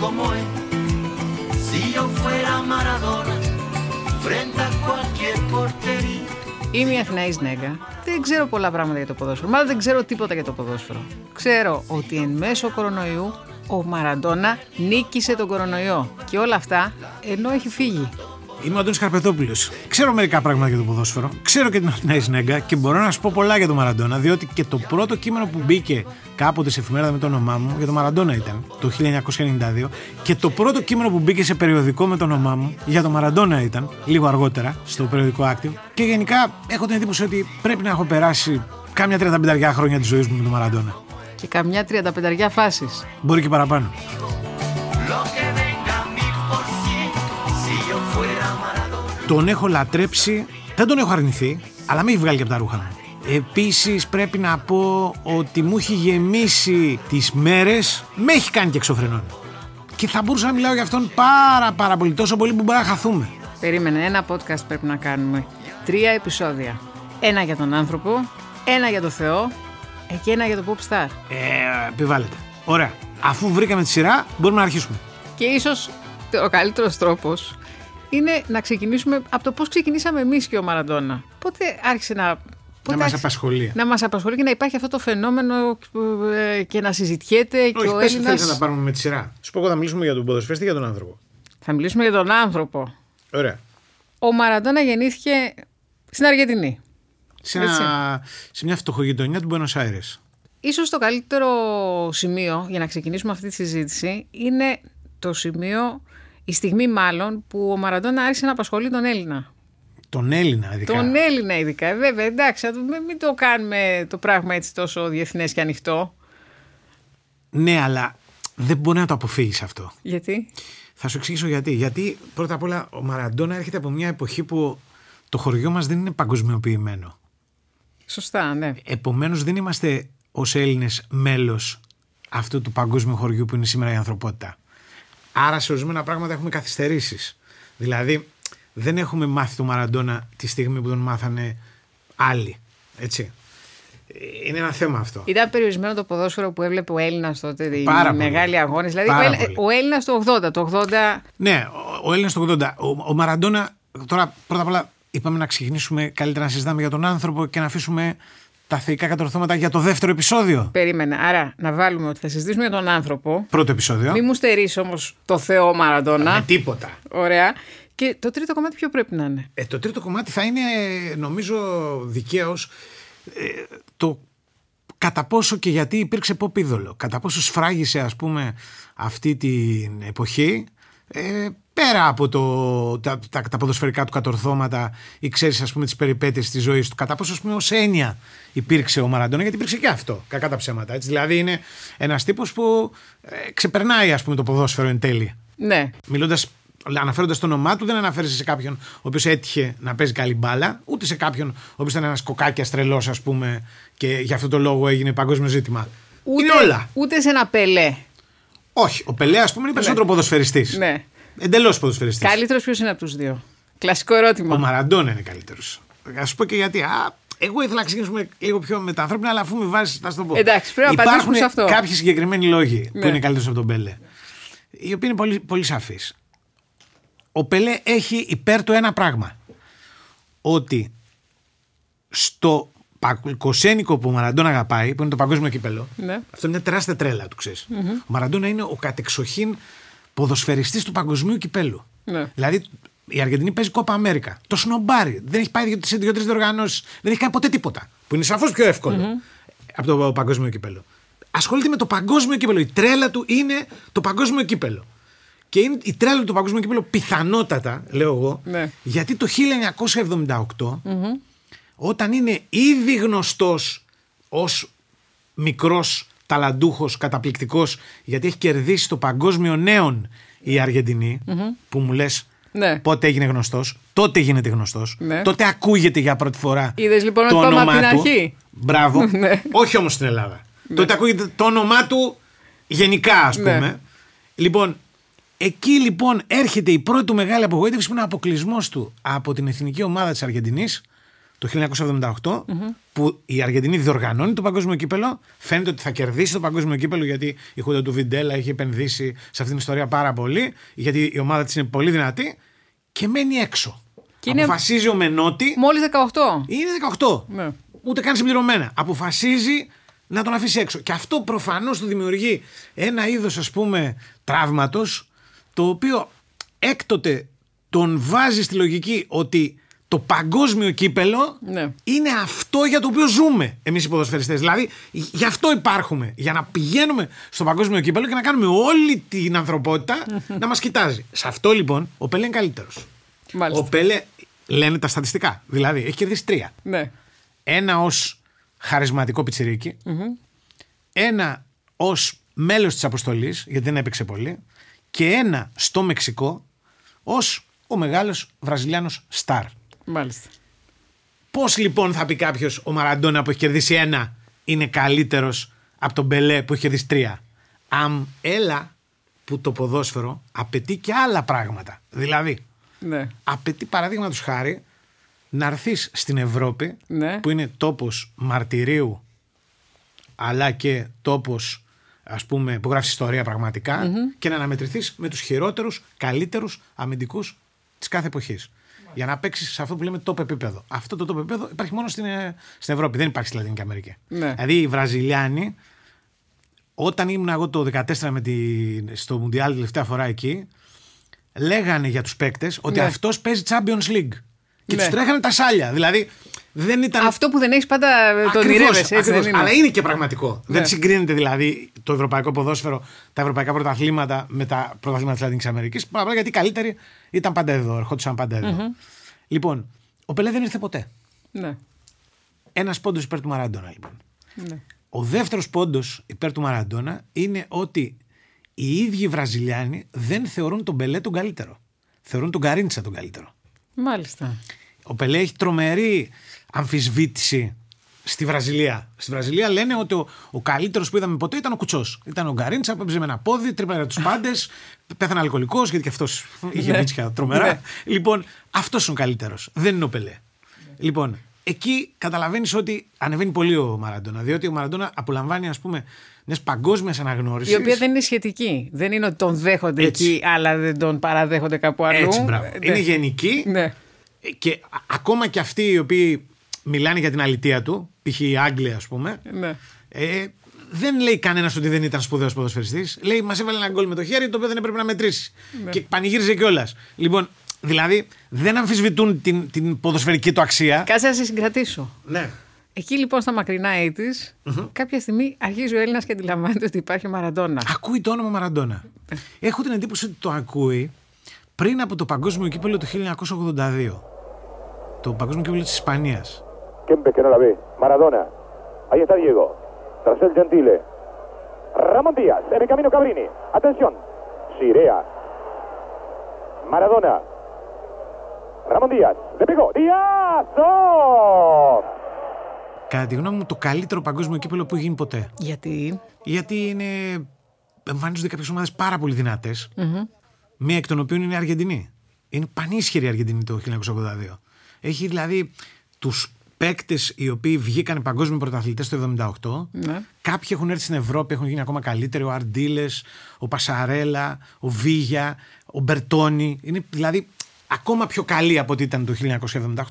como él. Si yo fuera Maradona, frente a cualquier portería. Είμαι η Αθηναή Νέγκα. Δεν ξέρω πολλά πράγματα για το ποδόσφαιρο. Μάλλον δεν ξέρω τίποτα για το ποδόσφαιρο. Ξέρω ότι εν μέσω κορονοϊού ο Μαραντόνα νίκησε τον κορονοϊό. Και όλα αυτά ενώ έχει φύγει. Είμαι ο Αντώνης Καρπετόπουλος. Ξέρω μερικά πράγματα για το ποδόσφαιρο. Ξέρω και την Αθηναή Νέγκα και μπορώ να σου πω πολλά για τον Μαραντόνα, διότι και το πρώτο κείμενο που μπήκε κάποτε σε εφημερίδα με το όνομά μου για τον Μαραντόνα ήταν το 1992 και το πρώτο κείμενο που μπήκε σε περιοδικό με το όνομά μου για τον Μαραντόνα ήταν λίγο αργότερα στο περιοδικό Active και γενικά έχω την εντύπωση ότι πρέπει να έχω περάσει κάμια 35 χρόνια της ζωής μου με τον Μαραντόνα. Και καμιά 35 φάσεις. Μπορεί και παραπάνω. Τον έχω λατρέψει, δεν τον έχω αρνηθεί, αλλά με έχει βγάλει και από τα ρούχα μου. Επίσης πρέπει να πω ότι μου έχει γεμίσει τις μέρες, με έχει κάνει και εξωφρενών. Και θα μπορούσα να μιλάω για αυτόν πάρα πάρα πολύ, τόσο πολύ που μπορεί να χαθούμε. Περίμενε, ένα podcast πρέπει να κάνουμε. Τρία επεισόδια. Ένα για τον άνθρωπο, ένα για τον Θεό ε, και ένα για τον pop star. Ε, επιβάλλεται. Ωραία. Αφού βρήκαμε τη σειρά, μπορούμε να αρχίσουμε. Και ίσως ο καλύτερος τρόπος είναι να ξεκινήσουμε από το πώς ξεκινήσαμε εμείς και ο Μαραντόνα. Πότε άρχισε να... Πότε μας άρχισε απασχολεί. Να μας απασχολεί και να υπάρχει αυτό το φαινόμενο ε, και να συζητιέται και Όχι, ο πες τι Έλληνας... θέλεις να τα πάρουμε με τη σειρά. Σου πω εγώ θα μιλήσουμε για τον ποδοσφαιριστή ή για τον άνθρωπο. Θα μιλήσουμε για τον άνθρωπο. Ωραία. Ο Μαραντόνα γεννήθηκε στην Αργεντινή. Σε, ένα, σε μια φτωχογειτονιά του Buenos Aires. Ίσως το καλύτερο σημείο για να ξεκινήσουμε αυτή τη συζήτηση είναι το σημείο, η στιγμή μάλλον, που ο Μαραντόνα άρχισε να απασχολεί τον Έλληνα. Τον Έλληνα, ειδικά. Τον Έλληνα ειδικά. Ε, Βέβαια, εντάξει, να το- μην μην το κάνουμε το πράγμα έτσι τόσο διεθνές και ανοιχτό. Ναι, αλλά δεν μπορεί να το αποφύγεις αυτό. Γιατί; Θα σου εξηγήσω γιατί. Γιατί πρώτα απ' όλα ο Μαραντόνα έρχεται από μια εποχή που το χωριό μας δεν είναι παγκοσμιοποιημένο. Σωστά, ναι. Επομένως δεν είμαστε ως Έλληνες μέλος αυτού του παγκόσμιου χωριού που είναι σήμερα η ανθρωπότητα. Άρα σε ορισμένα πράγματα έχουμε καθυστερήσεις. Δηλαδή δεν έχουμε μάθει τον Μαραντόνα τη στιγμή που τον μάθανε άλλοι. Έτσι. Ε, Είναι ένα θέμα αυτό. Ήταν περιορισμένο το ποδόσφαιρο που έβλεπε ο Έλληνας τότε, οι Πάρα πολύ. μεγάλοι αγώνες. Δηλαδή, Πάρα ο, Έλλη- πολύ. ο Έλληνας το 80. Το 80 Ναι, ο, ο Έλληνας το 80. Ο, ο Μαραντόνα, τώρα πρώτα απ' όλα είπαμε να ξεκινήσουμε καλύτερα να συζητάμε για τον άνθρωπο και να αφήσουμε τα θεϊκά κατορθώματα για το δεύτερο επεισόδιο. περίμενε. Άρα, να βάλουμε ότι θα συζητήσουμε για τον άνθρωπο. Πρώτο επεισόδιο. Μην μου στερήσει όμως το Θεό Μαραντόνα. Με τίποτα. Ωραία. Και το τρίτο κομμάτι ποιο πρέπει να είναι; Ε, το τρίτο κομμάτι θα είναι, νομίζω, δικαίως το κατά πόσο και γιατί υπήρξε pop είδωλο. Κατά πόσο σφράγισε, ας πούμε, αυτή την εποχή ε, πέρα από το, τα, τα, τα ποδοσφαιρικά του κατορθώματα ή ξέρεις ας πούμε τις περιπέτειες της ζωής του κατά πόσο ας πούμε ως έννοια υπήρξε ο Μαραντόνα γιατί υπήρξε και αυτό κακά τα ψέματα έτσι. δηλαδή είναι ένας τύπος που ε, ξεπερνάει ας πούμε το ποδόσφαιρο εν τέλει Ναι. Μιλώντας, αναφέροντας το όνομά του, δεν αναφέρεσαι σε κάποιον ο οποίος έτυχε να παίζει καλή μπάλα, ούτε σε κάποιον ο οποίος ήταν ένας κοκάκιας τρελός, ας πούμε, και για αυτό το λόγο έγινε παγκόσμιο ζήτημα. Ούτε, Είναι όλα. Ούτε σε ένα πελέ. Όχι. Ο Πελέ, ας πούμε, είναι περισσότερο ποδοσφαιριστής. Ναι. Εντελώς ποδοσφαιριστής. Καλύτερος ποιος είναι από τους δύο; Κλασικό ερώτημα. Ο Μαραντόνα είναι καλύτερος. Α σου πω και γιατί. Α, εγώ ήθελα να ξεκινήσουμε λίγο πιο με τα ανθρώπινα, αλλά αφού με βάζεις, θα σου το πω. Εντάξει, πρέπει να Υπάρχουν απαντήσουμε σε αυτό. κάποιοι συγκεκριμένοι λόγοι Ναι. που είναι καλύτερος από τον Πέλε. Οι οποίοι είναι πολύ, πολύ σαφείς. Ο Πελέ έχει υπέρ του ένα πράγμα. Ότι στο παγκοσένικο που ο Μαραντόνα αγαπάει, που είναι το παγκόσμιο κύπελο, Ναι. αυτό είναι μια τεράστια τρέλα του, ξέρεις. Ο Μαραντόνα είναι ο κατεξοχήν ποδοσφαιριστής του παγκοσμίου κυπέλου. Ναι. Δηλαδή η Αργεντινή παίζει κόπα Αμέρικα. Το σνομπάρι. Δεν έχει πάει σε δύο-τρεις διοργανώσεις. Δεν έχει κάνει ποτέ τίποτα. Που είναι σαφώς πιο εύκολο από το παγκόσμιο κύπελο. Ασχολείται με το παγκόσμιο κύπελο. Η τρέλα του είναι το παγκόσμιο κύπελο. Και είναι η τρέλα του το παγκόσμιο κύπελο πιθανότατα, λέω εγώ, Ναι. γιατί το 1978, όταν είναι ήδη γνωστός ως μικρός ταλαντούχος, καταπληκτικός, γιατί έχει κερδίσει το παγκόσμιο νέον η αργεντινη που μου λες Ναι. πότε έγινε γνωστός, τότε γίνεται γνωστός, Ναι. τότε ακούγεται για πρώτη φορά Είδες, λοιπόν, το ότι πάμε όνομά απ' την του. αρχή; Μπράβο. Ναι. Όχι όμως στην Ελλάδα. Τότε ακούγεται το όνομά του γενικά ας Ναι. πούμε. Λοιπόν, εκεί λοιπόν έρχεται η πρώτη του μεγάλη απογοήτευση που είναι ο αποκλεισμός του από την εθνική ομάδα της Αργεντινής το 1978 που η Αργεντινή διοργανώνει το παγκόσμιο κύπελο. Φαίνεται ότι θα κερδίσει το παγκόσμιο κύπελο γιατί η Χούντα του Βιντέλα έχει επενδύσει σε αυτήν την ιστορία πάρα πολύ. Γιατί η ομάδα της είναι πολύ δυνατή και μένει έξω. Και είναι- Αποφασίζει ο Μενότη. Μόλις 18. Είναι 18. Ναι. Ούτε καν συμπληρωμένα. Αποφασίζει να τον αφήσει έξω. Και αυτό προφανώς του δημιουργεί ένα είδος ας πούμε τραύματος το οποίο έκτοτε τον βάζει στη λογική ότι το παγκόσμιο κύπελο Ναι. είναι αυτό για το οποίο ζούμε εμείς οι ποδοσφαιριστές. Δηλαδή, γι' αυτό υπάρχουμε. Για να πηγαίνουμε στο παγκόσμιο κύπελο και να κάνουμε όλη την ανθρωπότητα να μας κοιτάζει. Σε αυτό λοιπόν ο Πέλε είναι καλύτερος. Μάλιστα. Ο Πέλε λένε τα στατιστικά. Δηλαδή, έχει κερδίσει τρία. Ναι. Ένα ως χαρισματικό πιτσιρίκι, ένα ως μέλος της αποστολής, γιατί δεν έπαιξε πολύ, και ένα στο Μεξικό ως ο μεγάλος Βραζιλιάνος Σταρ. Μάλιστα. Πώς λοιπόν θα πει κάποιος ο Μαραντόνα που έχει κερδίσει ένα είναι καλύτερος από τον Μπελέ που έχει κερδίσει τρία; Αμ, έλα που το ποδόσφαιρο απαιτεί και άλλα πράγματα. Δηλαδή, Ναι. απαιτεί παραδείγματος χάρη να έρθεις στην Ευρώπη Ναι. που είναι τόπος μαρτυρίου αλλά και τόπος ας πούμε που γράφεις ιστορία πραγματικά, και να αναμετρηθείς με τους χειρότερους, καλύτερους αμυντικούς της κάθε εποχής. Για να παίξει σε αυτό που λέμε top επίπεδο. Αυτό το top επίπεδο υπάρχει μόνο στην, ε, στην Ευρώπη, δεν υπάρχει στη Λατινική Αμερική. Ναι. Δηλαδή οι Βραζιλιάνοι, όταν ήμουν εγώ το 2014 με τη, στο Μουντιάλ τελευταία φορά εκεί, λέγανε για τους παίκτες ότι Ναι. αυτός παίζει Champions League. Και Ναι. τους τρέχανε τα σάλια. Δηλαδή δεν ήταν. Αυτό που δεν έχεις πάντα το Ακριβώς, ονειρεύεσαι, έτσι ακριβώς. δεν είναι. Αλλά είναι και πραγματικό. Ναι. Δεν συγκρίνεται δηλαδή το ευρωπαϊκό ποδόσφαιρο, τα ευρωπαϊκά πρωταθλήματα με τα πρωταθλήματα της Λατινικής Αμερικής. Απλά γιατί οι καλύτεροι ήταν πάντα εδώ, ερχόντουσαν πάντα εδώ. Λοιπόν, ο Πελέ δεν ήρθε ποτέ. Ναι. Ένας πόντος υπέρ του Μαραντόνα λοιπόν. ναι. Ο δεύτερος πόντος υπέρ του Μαραντόνα είναι ότι οι ίδιοι οι Βραζιλιάνοι δεν θεωρούν τον Πελέ τον καλύτερο. Θεωρούν τον Καρίντσα τον καλύτερο. Μάλιστα. Ο Πελέ έχει τρομερή αμφισβήτηση στη Βραζιλία. Στη Βραζιλία λένε ότι ο, ο καλύτερος που είδαμε ποτέ ήταν ο Κουτσός. Ήταν ο Γκαρίντσα που έπαιζε με ένα πόδι, τρύπανε τους πάντες, πέθανε αλκοολικός γιατί και αυτός είχε Ναι. βίτσια τρομερά. Ναι. Λοιπόν, αυτός είναι ο καλύτερος. Δεν είναι ο Πελέ. Λοιπόν, εκεί καταλαβαίνεις ότι ανεβαίνει πολύ ο Μαραντόνα. Διότι ο Μαραντόνα απολαμβάνει, ας πούμε, μιας παγκόσμιας αναγνώρισης. Η οποία δεν είναι σχετική. Δεν είναι ότι τον δέχονται Έτσι. εκεί, αλλά δεν τον παραδέχονται κάπου αλλού. Έτσι, μπράβο. Ε, Είναι ναι. γενική. Ναι. Και α- ακόμα και αυτοί οι οποίοι μιλάνε για την αλητεία του, π.χ. οι Άγγλοι, ας πούμε, Ναι. ε, δεν λέει κανένας ότι δεν ήταν σπουδαίος ποδοσφαιριστής. Λέει, μας έβαλε ένα γκολ με το χέρι το οποίο δεν έπρεπε να μετρήσει. Ναι. Και πανηγύριζε κιόλας. Λοιπόν, δηλαδή δεν αμφισβητούν την, την ποδοσφαιρική του αξία. Κάτσε να σε συγκρατήσω. Ναι. Εκεί λοιπόν στα μακρινά έτη, κάποια στιγμή αρχίζει ο Έλληνας και αντιλαμβάνεται ότι υπάρχει ο Μαραντόνα. Ακούει το όνομα Μαραντόνα. Έχω την εντύπωση ότι το ακούει πριν από το Παγκόσμιο Κύπελο του 1982. Το Παγκόσμιο Κύπελο της Ισπανίας. Kempes que no la ve. Maradona. Ahí está Diego. Tras el Gentile. Ramón Díaz. En el camino Cabrini. Atención. Sirea. Maradona. Ramón Díaz. Le pegó. Díaz. ¡Oh! Κατά τη γνώμη μου, το καλύτερο παγκόσμιο κύπελο που έχει γίνει ποτέ. Γιατί; Γιατί είναι. εμφανίζονται κάποιες ομάδες πάρα πολύ δυνατές, Μία εκ των οποίων είναι η Αργεντινή. Είναι πανίσχυρη η Αργεντινή το 1982. Έχει δηλαδή τους παίκτες οι οποίοι βγήκαν παγκόσμιοι πρωταθλητές το 1978. Ναι. Κάποιοι έχουν έρθει στην Ευρώπη, έχουν γίνει ακόμα καλύτεροι. Ο Αρντίλες, ο Πασαρέλα, ο Βίγια, ο Μπερτόνι. Είναι δηλαδή ακόμα πιο καλή από ό,τι ήταν το 1978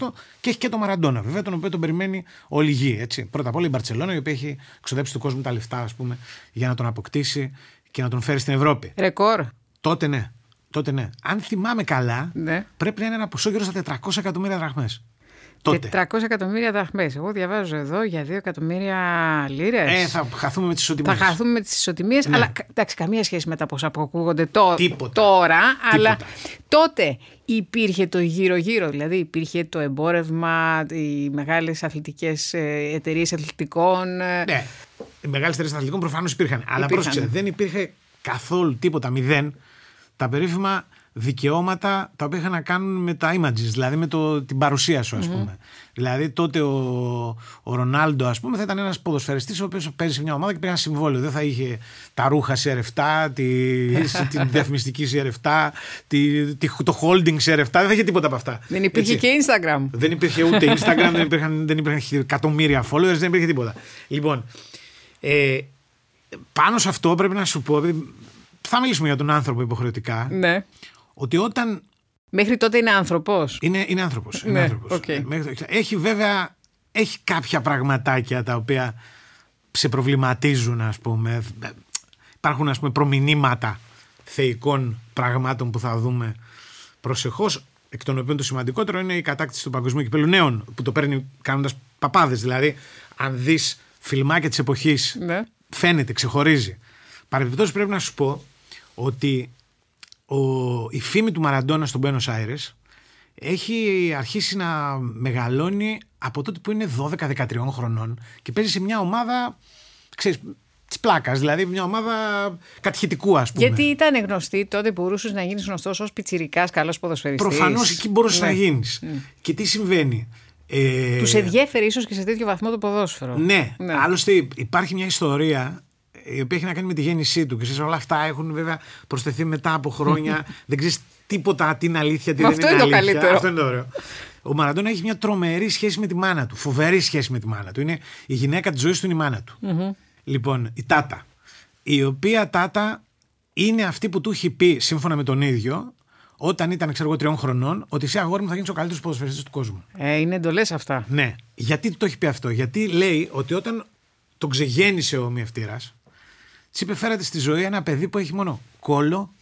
και έχει και το Μαραντόνα, βέβαια, τον οποίο τον περιμένει όλη η γη. Έτσι. Πρώτα απ' όλα η Μπαρσελόνα, η οποία έχει ξοδέψει του κόσμου τα λεφτά, ας πούμε, για να τον αποκτήσει και να τον φέρει στην Ευρώπη. Ρεκόρ. Τότε ναι. Τότε ναι. Αν θυμάμαι καλά, Ναι. πρέπει να είναι ένα ποσό γύρω στα 400 εκατομμύρια δραχμές. Τότε. 400 εκατομμύρια δραχμές. Εγώ διαβάζω εδώ για 2 εκατομμύρια λίρες. Ε, θα χαθούμε με τις Θα ισοτιμίες. χαθούμε με τις ισοτιμίες, Ναι. αλλά κα- εντάξει, καμία σχέση με τα ποσά που ακούγονται τό- Τίποτα. τώρα. Αλλά Τίποτα. τότε υπήρχε το γύρω-γύρω. Δηλαδή υπήρχε το εμπόρευμα, οι μεγάλες αθλητικές εταιρείες αθλητικών. ε, Ναι. Οι μεγάλες εταιρείες αθλητικών προφανώς υπήρχαν. Αλλά Υπήρχαν. πρόσεξε, δεν υπήρχε καθόλου τίποτα, μηδέν, τα περίφημα δικαιώματα τα οποία είχαν να κάνουν με τα images, δηλαδή με το, την παρουσία σου, ας πούμε. Δηλαδή τότε ο, ο Ρονάλντο, ας πούμε, θα ήταν ένας ποδοσφαιριστής ο οποίος παίζει σε μια ομάδα και πήρε ένα συμβόλαιο. Δεν θα είχε τα ρούχα CR7, τη, την διαφημιστική CR7, τη, τη, το holding CR7, δεν θα είχε τίποτα από αυτά. Δεν υπήρχε Έτσι. και Instagram. Δεν υπήρχε ούτε Instagram, δεν υπήρχαν, δεν υπήρχαν εκατομμύρια followers, δεν υπήρχε τίποτα. Λοιπόν, ε, πάνω σε αυτό πρέπει να σου πω, επειδή θα μιλήσουμε για τον άνθρωπο υποχρεωτικά, Ναι. Ότι όταν Μέχρι τότε είναι άνθρωπος. είναι, είναι άνθρωπος. Είναι Ναι, άνθρωπος. οκ. Ε, μέχρι το- Έχει βέβαια έχει κάποια πραγματάκια τα οποία σε προβληματίζουν ας πούμε. Υπάρχουν ας πούμε προμηνύματα θεϊκών πραγμάτων που θα δούμε προσεχώς εκ των οποίων το σημαντικότερο είναι η κατάκτηση του παγκοσμίου κυπέλου νέων που το παίρνει κάνοντας παπάδες δηλαδή αν δεις φιλμάκια της εποχής Ναι. φαίνεται, ξεχωρίζει. Παρεμπιπτόντως πρέπει να σου πω ότι ο, η φήμη του Μαραντόνα στον Buenos Aires έχει αρχίσει να μεγαλώνει από τότε που είναι 12-13 χρονών και παίζει σε μια ομάδα, ξέρεις, της πλάκας, δηλαδή μια ομάδα κατηχητικού ας πούμε. Γιατί ήταν γνωστή τότε που μπορούσες να γίνεις γνωστός ως πιτσυρικά καλός ποδοσφαιριστής. Προφανώς εκεί μπορούσες Ναι. να γίνεις. Και τι συμβαίνει; Ε, Τους ενδιέφερε ίσως και σε τέτοιο βαθμό το ποδόσφαιρο. Ναι. άλλωστε υπάρχει μια ιστορία η οποία έχει να κάνει με τη γέννησή του. Και ξέρεις, όλα αυτά έχουν βέβαια προσθεθεί μετά από χρόνια. δεν ξέρεις τίποτα τι είναι αλήθεια, τι Μα δεν αυτό είναι, είναι το αλήθεια. καλύτερο. Αυτό είναι το ωραίο. Ο Μαραντόνα έχει μια τρομερή σχέση με τη μάνα του. Φοβερή σχέση με τη μάνα του. Είναι η γυναίκα της ζωής του είναι η μάνα του. Λοιπόν, η Τάτα. Η οποία Τάτα είναι αυτή που του έχει πει, σύμφωνα με τον ίδιο, όταν ήταν, ξέρω εγώ, τριών χρονών, ότι εσύ αγόρι μου θα γίνεις ο καλύτερος ποδοσφαιριστής του κόσμου. Ε, είναι εντολές αυτά. Ναι. Γιατί του το έχει πει αυτό, Γιατί λέει ότι όταν τον ξεγέννησε ο Μιευτήρας, της είπε φέρατε στη ζωή ένα παιδί που έχει μόνο κόλλο,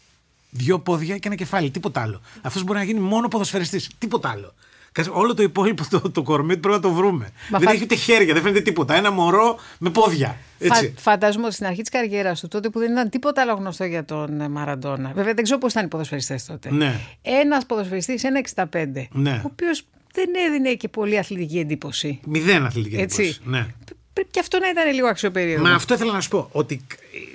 δύο πόδια και ένα κεφάλι. Τίποτα άλλο. Αυτός μπορεί να γίνει μόνο ποδοσφαιριστής. Τίποτα άλλο. Κάτσε, Όλο το υπόλοιπο το, το κορμί του πρέπει να το βρούμε. Μα δεν φα- έχει ούτε χέρια, δεν φαίνεται τίποτα. Ένα μωρό με πόδια. Έτσι. Φα, φαντάζομαι ότι στην αρχή της καριέρας του, τότε που δεν ήταν τίποτα άλλο γνωστό για τον ε, Μαραντόνα. Βέβαια δεν ξέρω πώς ήταν οι ποδοσφαιριστές τότε. Ναι. Ένας ποδοσφαιριστής, ένα 65. Ναι. Ο οποίος δεν έδινε και πολύ αθλητική εντύπωση. Μηδέν αθλητική Έτσι. εντύπωση. Ναι. Πρέπει και αυτό να ήταν λίγο αξιοπερίεργο. Μα αυτό ήθελα να σου πω. Ότι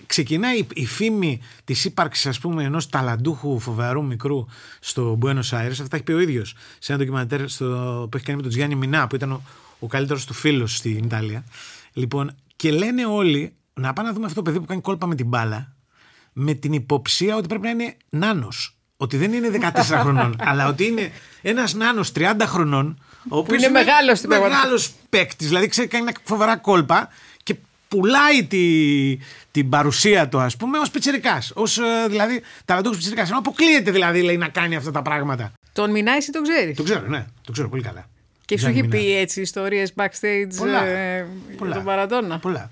ξεκινάει η- η φήμη της ύπαρξης, ας πούμε, ενός ταλαντούχου φοβερού μικρού στο Buenos Aires. Αυτά έχει πει ο ίδιος σε ένα ντοκιμαντέρ στο, που έχει κάνει με τον Γιάννη Μινά, που ήταν ο, ο καλύτερος του φίλος στην Ιταλία. Λοιπόν, και λένε όλοι να πάμε να δούμε αυτό το παιδί που κάνει κόλπα με την μπάλα, με την υποψία ότι πρέπει να είναι νάνος. Ότι δεν είναι 14 χρονών, αλλά ότι είναι ένας νάνος 30 χρονών. Ο οποίος είναι μεγάλος στην πραγματικότητα. Μεγάλος παίκτης, δηλαδή ξέρει, κάνει φοβερά κόλπα και πουλάει τη, την παρουσία του, ας πούμε, ως πιτσερικά. Ω δηλαδή ταλαντούχος πιτσερικά. Ενώ αποκλείεται δηλαδή λέει, να κάνει αυτά τα πράγματα. Τον Μινά, εσύ τον ξέρεις; Το ξέρω, ναι, το ξέρω πολύ καλά. Και σου Γιάννη έχει Μινά. πει έτσι ιστορίες backstage Πολλά. ε, Πολλά. για τον Μαραντόνα; Πολλά.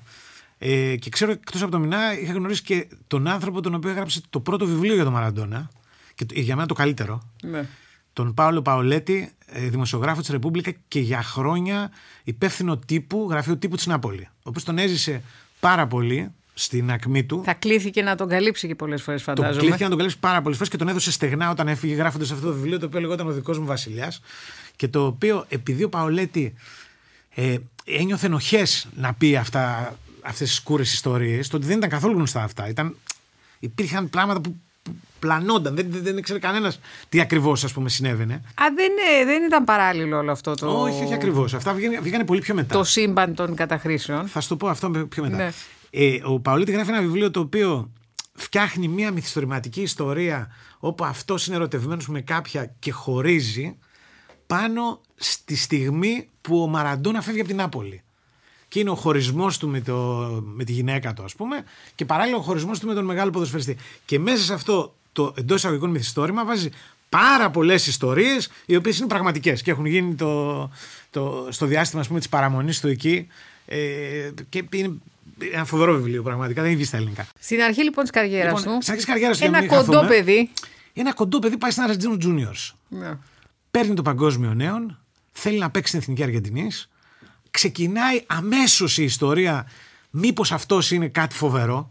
Ε, και ξέρω εκτός από το Μινά, είχα γνωρίσει και τον άνθρωπο τον οποίο έγραψε το πρώτο βιβλίο για τον Μαραντόνα. Και το- για μένα το καλύτερο. Ναι. Τον Πάολο Παολέτη, ε, δημοσιογράφο της Ρεπούμπλικα και για χρόνια υπεύθυνο τύπου, γραφείο τύπου της Νάπολη. Ο οποίος τον έζησε πάρα πολύ στην ακμή του. Θα κλήθηκε να τον καλύψει και πολλές φορές, Τον φαντάζομαι. κλείθηκε να τον καλύψει πάρα πολλές φορές και τον έδωσε στεγνά όταν έφυγε γράφοντας αυτό το βιβλίο το οποίο λεγόταν Ο δικός μου Βασιλιάς. Και το οποίο επειδή ο Παολέτη ε, ένιωθε ενοχές να πει αυτά, αυτές τις σκούρες ιστορίες, το ότι δεν ήταν καθόλου γνωστά αυτά. Ήταν, υπήρχαν πράγματα που, που πλανόνταν, δεν, δεν, δεν ήξερε κανένας τι ακριβώς ας πούμε συνέβαινε. Α, δεν, ε, δεν ήταν παράλληλο όλο αυτό το. Όχι, όχι ακριβώς. Αυτά βγήκανε, βγήκανε πολύ πιο μετά. Το σύμπαν των καταχρήσεων. Θα σου το πω αυτό πιο μετά. Ναι. Ε, ο Παολίτη γράφει ένα βιβλίο το οποίο φτιάχνει μια μυθιστορηματική ιστορία όπου αυτός είναι ερωτευμένος με κάποια και χωρίζει πάνω στη στιγμή που ο Μαραντόνα φεύγει από την Νάπολη. Και είναι ο χωρισμός του με, το, με τη γυναίκα του, ας πούμε, και παράλληλα ο χωρισμός του με τον μεγάλο ποδοσφαιριστή. Και μέσα σε αυτό το εντός εισαγωγικών μυθιστόρημα βάζει πάρα πολλές ιστορίες οι οποίες είναι πραγματικές και έχουν γίνει το, το, στο διάστημα ας πούμε, της παραμονής του εκεί. Ε, και είναι ένα φοβερό βιβλίο πραγματικά, δεν έχει βγεις στα ελληνικά. Στην αρχή λοιπόν της καριέρας Λοιπόν, του. στην αρχή της καριέρας του, για να Ένα μην κοντό χαθούμε, παιδί. Ένα κοντό παιδί πάει στην Αρζεντίνο Juniors. Ναι. Παίρνει το παγκόσμιο νέον, θέλει να παίξει στην Εθνική Αργεντινής. Ξεκινάει αμέσως η ιστορία μήπως αυτός είναι κάτι φοβερό,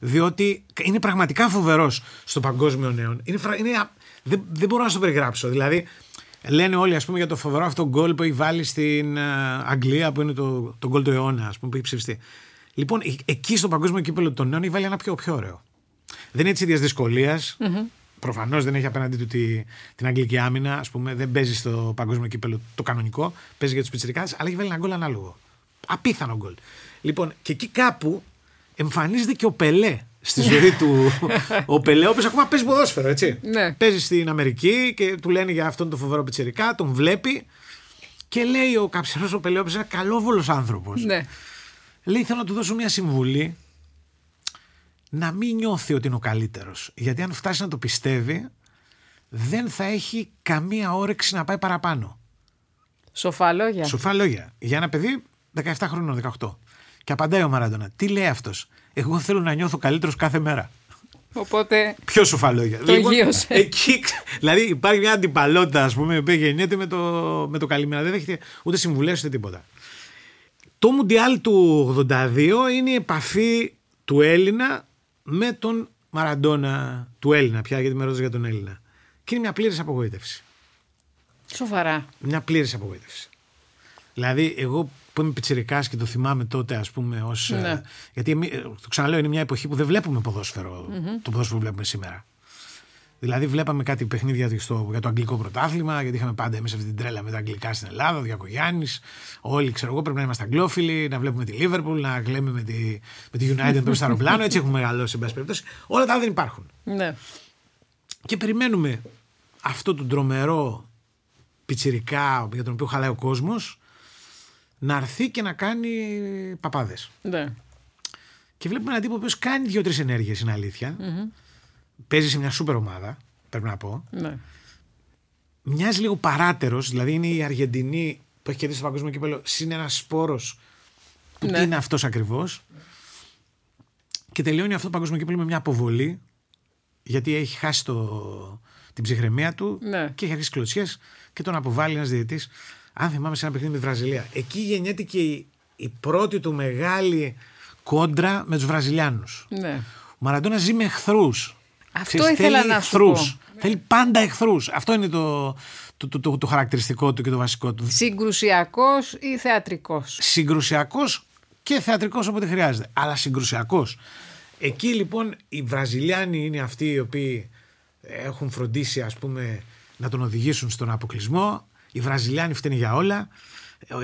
διότι είναι πραγματικά φοβερός στο παγκόσμιο νέον. Είναι, φρα- είναι, α- δεν, δεν μπορώ να σου το περιγράψω. Δηλαδή, λένε όλοι ας πούμε, για το φοβερό αυτό γκολ που έχει βάλει στην ε, Αγγλία, που είναι το, το γκολ του αιώνα, ας πούμε, που έχει ψηφιστεί. Λοιπόν, ε- εκεί στο παγκόσμιο κύπελο των νέων έχει βάλει ένα πιο, πιο ωραίο. Δεν είναι της ίδιας δυσκολίας. Προφανώς δεν έχει απέναντί του τη, την αγγλική άμυνα. Ας πούμε, δεν παίζει στο παγκόσμιο κύπελο το κανονικό. Παίζει για τους πιτσυρικάδε, αλλά έχει βάλει ένα γκολ ανάλογο. Απίθανο γκολ. Λοιπόν, και εκεί κάπου εμφανίζεται και ο Πελέ στη ζωή του. ο Πελέ, ο οποίος ακόμα παίζει ποδόσφαιρο, έτσι. Ναι. Παίζει στην Αμερική και του λένε για αυτόν τον φοβερό πιτσυρικά, τον βλέπει και λέει ο καψερό ο Πελέ, ο οποίος είναι καλόβολος άνθρωπος. Ναι. Λέει: Θέλω να του δώσω μια συμβουλή να μην νιώθει ότι είναι ο καλύτερος. Γιατί αν φτάσει να το πιστεύει, δεν θα έχει καμία όρεξη να πάει παραπάνω. Σοφά λόγια. Σοφά λόγια. Για ένα παιδί 17 χρονών, 18. Και απαντάει ο Μαραντόνα. Τι λέει αυτός; Εγώ θέλω να νιώθω καλύτερος κάθε μέρα. Οπότε. Πιο σοφά λόγια; Το υγείωσε. εκεί, δηλαδή υπάρχει μια αντιπαλότητα, ας πούμε, που γεννιέται με το, με το καλημέρα. Δεν έχετε ούτε συμβουλές ούτε τίποτα. Το Μουντιάλ του 82 είναι η επαφή του Έλληνα με τον Μαραντόνα του Έλληνα πια, γιατί με ρώτησε για τον Έλληνα. Και είναι μια πλήρης απογοήτευση. Σοβαρά. Μια πλήρης απογοήτευση. Δηλαδή, εγώ που είμαι πιτσιρικάς και το θυμάμαι τότε, ας πούμε, ως, Ναι. ε, γιατί εμεί- ε, το ξαναλέω, είναι μια εποχή που δεν βλέπουμε ποδόσφαιρο, το ποδόσφαιρο που βλέπουμε σήμερα. Δηλαδή, βλέπαμε κάτι παιχνίδια στο, για το αγγλικό πρωτάθλημα, γιατί είχαμε πάντα εμείς αυτή την τρέλα με τα αγγλικά στην Ελλάδα, ο Διακογιάννης. Όλοι, ξέρω εγώ, πρέπει να είμαστε αγγλόφιλοι, να βλέπουμε τη Liverpool, να κλαίμε με τη, με τη United που στο αεροπλάνο. Έτσι έχουμε μεγαλώσει, εν πάση περιπτώσει. Όλα τα άλλα δεν υπάρχουν. Ναι. Και περιμένουμε αυτό το τρομερό πιτσιρικά για τον οποίο χαλάει ο κόσμος να έρθει και να κάνει παπάδες. Ναι. Και βλέπουμε έναν τύπο ο οποίος κάνει δύο-τρεις ενέργειες, είναι αλήθεια. Παίζει σε μια σούπερ ομάδα, πρέπει να πω. ναι. Μοιάζει λίγο παράτερος, δηλαδή είναι η Αργεντινή που έχει κερδίσει το παγκόσμιο κύπελο, συν ένας σπόρος που Ναι. τι είναι αυτός ακριβώς. Και τελειώνει αυτό το παγκόσμιο κύπελο με μια αποβολή, γιατί έχει χάσει το, την ψυχραιμία του Ναι. και έχει αρχίσει κλωτσιές και τον αποβάλλει ένας διαιτητής. Αν θυμάμαι σε ένα παιχνίδι με τη Βραζιλία. Εκεί γεννιέται και η, η πρώτη του μεγάλη κόντρα με τους Βραζιλιάνους. ναι. Ο Μαραντόνα ζει με εχθρούς. Αυτό ήθελα να σου πω. Θέλει πάντα εχθρούς. Αυτό είναι το, το, το, το, το χαρακτηριστικό του και το βασικό του. Συγκρουσιακός ή θεατρικός; Συγκρουσιακός και θεατρικός όποτε χρειάζεται. Αλλά συγκρουσιακός. Εκεί λοιπόν οι Βραζιλιάνοι είναι αυτοί οι οποίοι έχουν φροντίσει ας πούμε να τον οδηγήσουν στον αποκλεισμό. Οι Βραζιλιάνοι φταίνουν για όλα.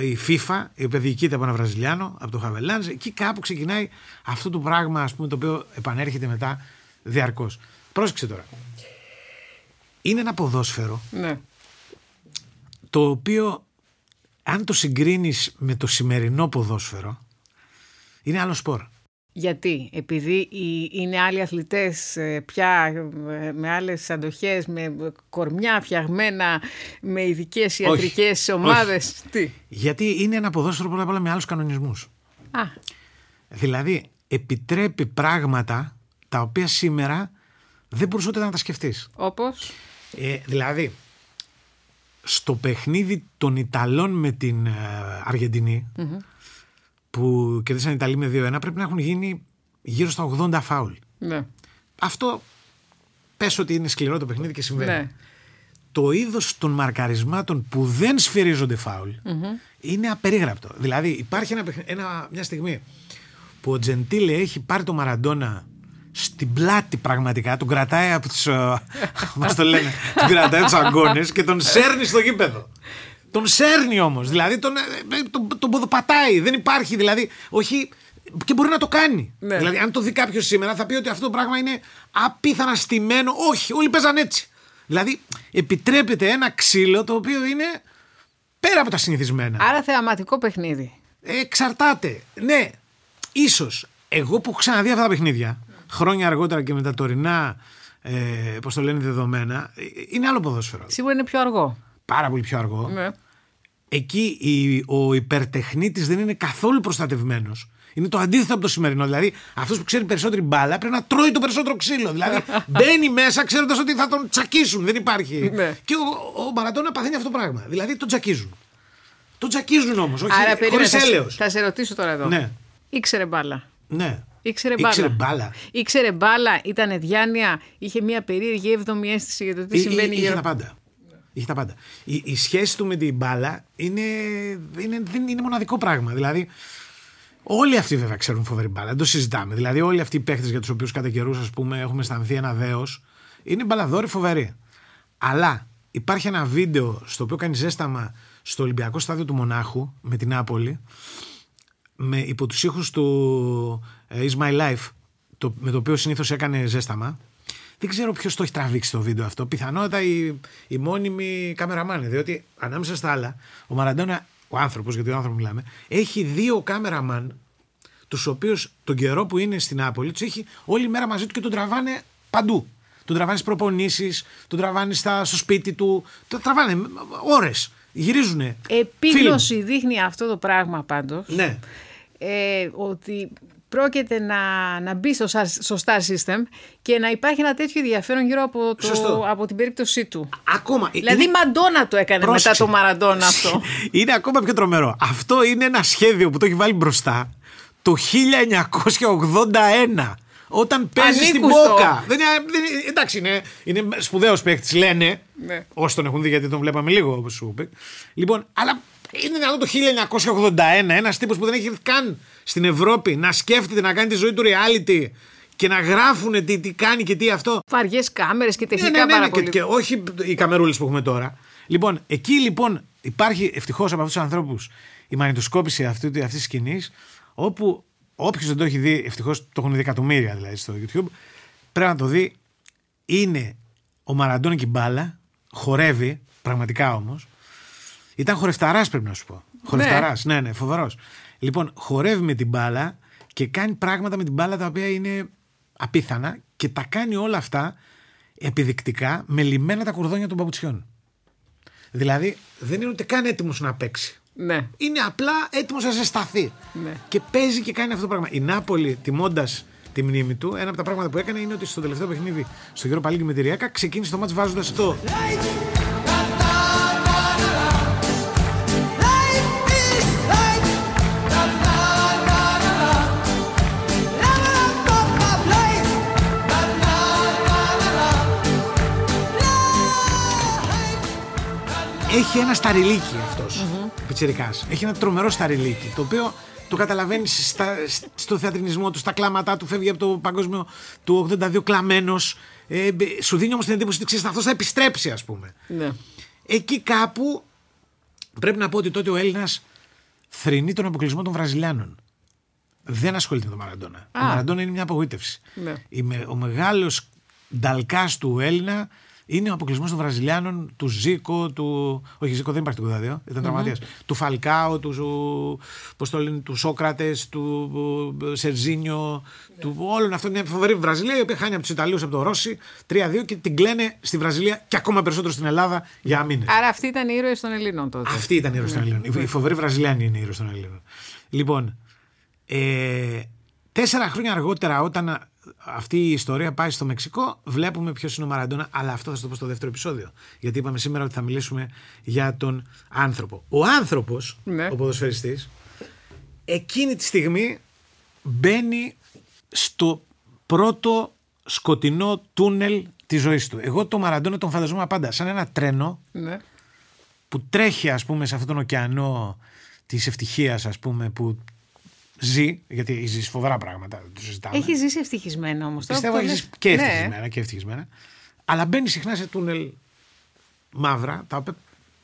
Η FIFA, η οποία διοικείται από ένα Βραζιλιάνο, από το Χαβελάνζ, εκεί κάπου ξεκινάει αυτό το πράγμα ας πούμε, το οποίο επανέρχεται μετά διαρκώς. Πρόσεξε τώρα. Είναι ένα ποδόσφαιρο Ναι. το οποίο αν το συγκρίνεις με το σημερινό ποδόσφαιρο είναι άλλο σπορ. Γιατί, επειδή οι- είναι άλλοι αθλητές ε, πια ε, με άλλες αντοχές, με κορμιά φτιαγμένα, με ειδικές ιατρικές ομάδες. Τι; Γιατί είναι ένα ποδόσφαιρο πρώτα απ' όλα με άλλους κανονισμούς. Α, Δηλαδή επιτρέπει πράγματα τα οποία σήμερα δεν μπορούσες ούτε να τα σκεφτείς. όπως; Ε, δηλαδή στο παιχνίδι των Ιταλών με την ε, αργεντινη που κερδίσαν οι Ιταλοί με 2-1 πρέπει να έχουν γίνει γύρω στα 80 φάουλ. Ναι. Αυτό πες ότι είναι σκληρό το παιχνίδι και συμβαίνει. ναι. το είδος των μαρκαρισμάτων που δεν σφυρίζονται φάουλ είναι απερίγραπτο. Δηλαδή υπάρχει ένα, παιχνι- ένα- μια στιγμή που ο Τζεντήλε έχει πάρει το Μαραντόνα στην πλάτη πραγματικά, τον κρατάει από τους, ε, πώς το λένε, τον κρατάει από τους αγκώνες και τον σέρνει στο γήπεδο. Τον σέρνει όμως, δηλαδή τον, ε, ε, τον, τον ποδοπατάει, δεν υπάρχει δηλαδή, όχι, και μπορεί να το κάνει. Ναι. Δηλαδή αν το δει κάποιος σήμερα θα πει ότι αυτό το πράγμα είναι απίθανα στημένο, όχι, όλοι παίζαν έτσι. Δηλαδή επιτρέπεται ένα ξύλο το οποίο είναι πέρα από τα συνηθισμένα. Άρα θεαματικό παιχνίδι. Ε, εξαρτάται. Ναι, ίσως. Εγώ που έχω ξαναδεί αυτά τα παιχνίδια χρόνια αργότερα και με τα τωρινά, ε, πώς το λένε, δεδομένα, ε, είναι άλλο ποδόσφαιρο. Σίγουρα είναι πιο αργό. Πάρα πολύ πιο αργό. Ναι. Εκεί η, ο υπερτεχνίτης δεν είναι καθόλου προστατευμένος. Είναι το αντίθετο από το σημερινό. Δηλαδή, αυτός που ξέρει περισσότερη μπάλα πρέπει να τρώει το περισσότερο ξύλο. Δηλαδή, μπαίνει μέσα ξέροντας ότι θα τον τσακίσουν. Δεν υπάρχει. Ναι. Και ο, ο Μαραντόνα παθαίνει αυτό το πράγμα. Δηλαδή, τον τσακίζουν. Τον τσακίζουν όμως, όχι Άρα περίμενε. χωρί Θα, σε- έλεος. θα σε ρωτήσω τώρα εδώ. Ναι. Ήξερε μπάλα. Ναι. Ήξερε μπάλα. Ήξερε μπάλα. Ήξερε μπάλα, ήταν διάνοια, είχε μια περίεργη έβδομη αίσθηση για το τι Εί- συμβαίνει εί- είχε γύρω. τα πάντα. Είχε τα πάντα. Η, η σχέση του με την μπάλα είναι, είναι, δεν είναι μοναδικό πράγμα. Δηλαδή, όλοι αυτοί βέβαια ξέρουν φοβερή μπάλα. Δεν το συζητάμε. Δηλαδή, όλοι αυτοί οι παίχτες για τους οποίους κατά καιρούς έχουμε αισθανθεί ένα δέος, Είναι μπαλαδόροι φοβεροί. Αλλά υπάρχει ένα βίντεο στο οποίο κάνει ζέσταμα στο Ολυμπιακό Στάδιο του Μονάχου με την Νάπολη με υπό τους ήχους του ε, Is My Life το, με το οποίο συνήθως έκανε ζέσταμα δεν ξέρω ποιος το έχει τραβήξει το βίντεο αυτό. Πιθανότατα η, η μόνιμη κάμεραμάν. Διότι ανάμεσα στα άλλα, ο Μαραντόνα, ο άνθρωπος, γιατί ο άνθρωπος μιλάμε, έχει δύο κάμεραμαν, τους οποίους τον καιρό που είναι στην Νάπολη, τους έχει όλη μέρα μαζί του και τον τραβάνε παντού. Τον τραβάνε στις προπονήσεις, τον τραβάνε στα, στο σπίτι του. Τον τραβάνε ώρες. Γυρίζουνε. Επίγνωση δείχνει αυτό το πράγμα πάντως. Ναι. Ε, ότι πρόκειται να, να μπει στο, στο Star System και να υπάρχει ένα τέτοιο ενδιαφέρον γύρω από, το, από την περίπτωσή του. Ακόμα. Δηλαδή η Μαντόνα το έκανε μετά το Μαραντόνα αυτό. είναι ακόμα πιο τρομερό. Αυτό είναι ένα σχέδιο που το έχει βάλει μπροστά το 1981. Όταν παίζει στην Μπόκα. Δεν είναι, δεν είναι, εντάξει, είναι, είναι σπουδαίος παίκτης, λένε. Ναι. Όσοι τον έχουν δει, γιατί τον βλέπαμε λίγο, όπως σου είπε. Λοιπόν, αλλά είναι δυνατόν το 1981 ένα τύπος που δεν έχει καν στην Ευρώπη να σκέφτεται να κάνει τη ζωή του reality και να γράφουν τι, τι κάνει και τι αυτό. Βαριές κάμερες και τεχνικά ναι, ναι, ναι, ναι και, και, όχι οι καμερούλες που έχουμε τώρα. Λοιπόν, εκεί λοιπόν υπάρχει ευτυχώς από αυτούς τους ανθρώπους η μαγνητοσκόπηση αυτής της σκηνής, όπου όποιος δεν το έχει δει, ευτυχώς το έχουν δει εκατομμύρια δηλαδή στο YouTube, πρέπει να το δει. Είναι ο Μαραντών και μπάλα, χορεύει, πραγματικά όμως. Ήταν χορευταράς, πρέπει να σου πω. Χορευταράς, ναι, ναι, ναι φοβερός. Λοιπόν, χορεύει με την μπάλα και κάνει πράγματα με την μπάλα τα οποία είναι απίθανα και τα κάνει όλα αυτά επιδεικτικά με λιμένα τα κουρδόνια των παπουτσιών. Δηλαδή δεν είναι ούτε καν έτοιμος να παίξει. Ναι. Είναι απλά έτοιμος να ζεσταθεί. Ναι. Και παίζει και κάνει αυτό το πράγμα. Η Νάπολη, τιμώντας τη μνήμη του, ένα από τα πράγματα που έκανε είναι ότι στο τελευταίο παιχνίδι στο γύρο Παλίκη με τη Ριάκα ξεκίνησε το μάτς βάζοντας το. Έχει ένα σταριλίκι αυτός. Mm-hmm. Έχει ένα τρομερό σταριλίκι. Το οποίο το καταλαβαίνεις στο θεατρινισμό του, στα κλάματά του. Φεύγει από το παγκόσμιο του 82 κλαμμένος. Ε, σου δίνει όμως την εντύπωση ότι ξέρεις αυτό θα επιστρέψει, ας πούμε. Ναι. Εκεί κάπου πρέπει να πω ότι τότε ο Έλληνας θρυνεί τον αποκλεισμό των Βραζιλιάνων. Δεν ασχολείται με τον Μαραντόνα. Ο Μαραντόνα είναι μια απογοήτευση. Ναι. Ο μεγάλος νταλκάς του Έλληνα είναι ο αποκλεισμός των Βραζιλιάνων, του Ζήκο, του. Όχι, Ζήκο δεν υπάρχει το 82, ήταν mm-hmm. τραυματίας. Του Φαλκάου, του, πώς το λένε, του Σόκρατες, του Σερζίνιο, yeah. του όλων αυτών. Είναι φοβερή Βραζιλία η οποία χάνει από τους Ιταλούς από το Ρώση 3-2 και την κλαίνε στη Βραζιλία και ακόμα περισσότερο στην Ελλάδα για μήνες. Άρα αυτή ήταν η ήρωες των Ελλήνων τότε. Αυτή ήταν η ήρωες των Ελλήνων. Η φοβερή Βραζιλιάνη είναι η ήρωες των Ελλήνων. Λοιπόν, ε, τέσσερα χρόνια αργότερα, όταν αυτή η ιστορία πάει στο Μεξικό, βλέπουμε ποιος είναι ο Μαραντόνα, αλλά αυτό θα το πω στο δεύτερο επεισόδιο. Γιατί είπαμε σήμερα ότι θα μιλήσουμε για τον άνθρωπο. Ο άνθρωπος, ναι. ο ποδοσφαιριστής, εκείνη τη στιγμή μπαίνει στο πρώτο σκοτεινό τούνελ της ζωής του. Εγώ τον Μαραντόνα τον φανταζόμαι πάντα σαν ένα τρένο ναι. που τρέχει, ας πούμε, σε αυτόν τον ωκεανό της ευτυχίας, ας πούμε, που ζει, γιατί ζεις φοβερά πράγματα. Το συζητάμε. Έχει ζήσει ευτυχισμένα όμως. Πιστεύω έχεις ζήσει και ναι. ευτυχισμένα, και ευτυχισμένα. Αλλά μπαίνει συχνά σε τούνελ μαύρα, τα οποία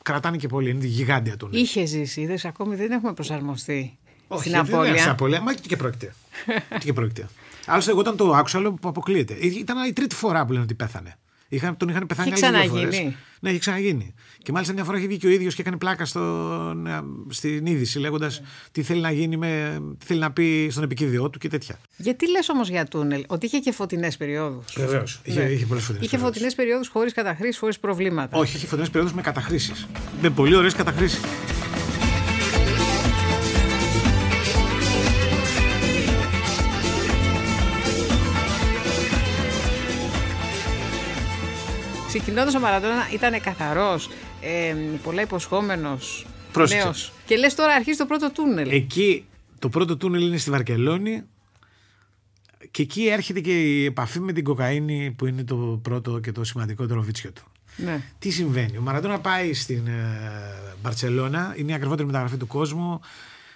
κρατάνε και πολύ. Είναι γιγάντια τούνελ. Είχε ζήσει, είδες ακόμη δεν έχουμε προσαρμοστεί. Όχι, στην απώλεια. Στην απώλεια, μα και πρόκειται. και πρόκειται. Άλλωστε, εγώ όταν το άκουσα, λέω που αποκλείεται. Ήταν η τρίτη φορά που λένε ότι πέθανε. Είχαν, τον είχαν πεθάνει άλλες δύο φορές. Ναι, έχει ξαναγίνει. Και μάλιστα μια φορά έχει βγει και ο ίδιος και έκανε πλάκα στο, ναι, στην είδηση, λέγοντας τι θέλει να γίνει, με, τι θέλει να πει στον επικίδιό του και τέτοια. Γιατί λες όμως για τούνελ, ότι είχε και φωτεινές περιόδους; Βεβαίως. Είχε, ναι. είχε πολλές φωτεινές Είχε φωτεινές περιόδους χωρίς καταχρήσεις, χωρίς προβλήματα. Όχι, είχε φωτεινές περιόδους με καταχρήσεις. Με πολύ ωραίες καταχρήσεις. Ξεκινώντας ο Μαραντόνα ήταν καθαρός, ε, πολλά υποσχόμενος. Νέος. Και λες τώρα αρχίζει το πρώτο τούνελ. Εκεί το πρώτο τούνελ είναι στη Βαρκελόνη και εκεί έρχεται και η επαφή με την κοκαίνη που είναι το πρώτο και το σημαντικότερο βίτσιο του. Ναι. Τι συμβαίνει; Ο Μαραντόνα πάει στην ε, είναι η ακριβότερη μεταγραφή του κόσμου.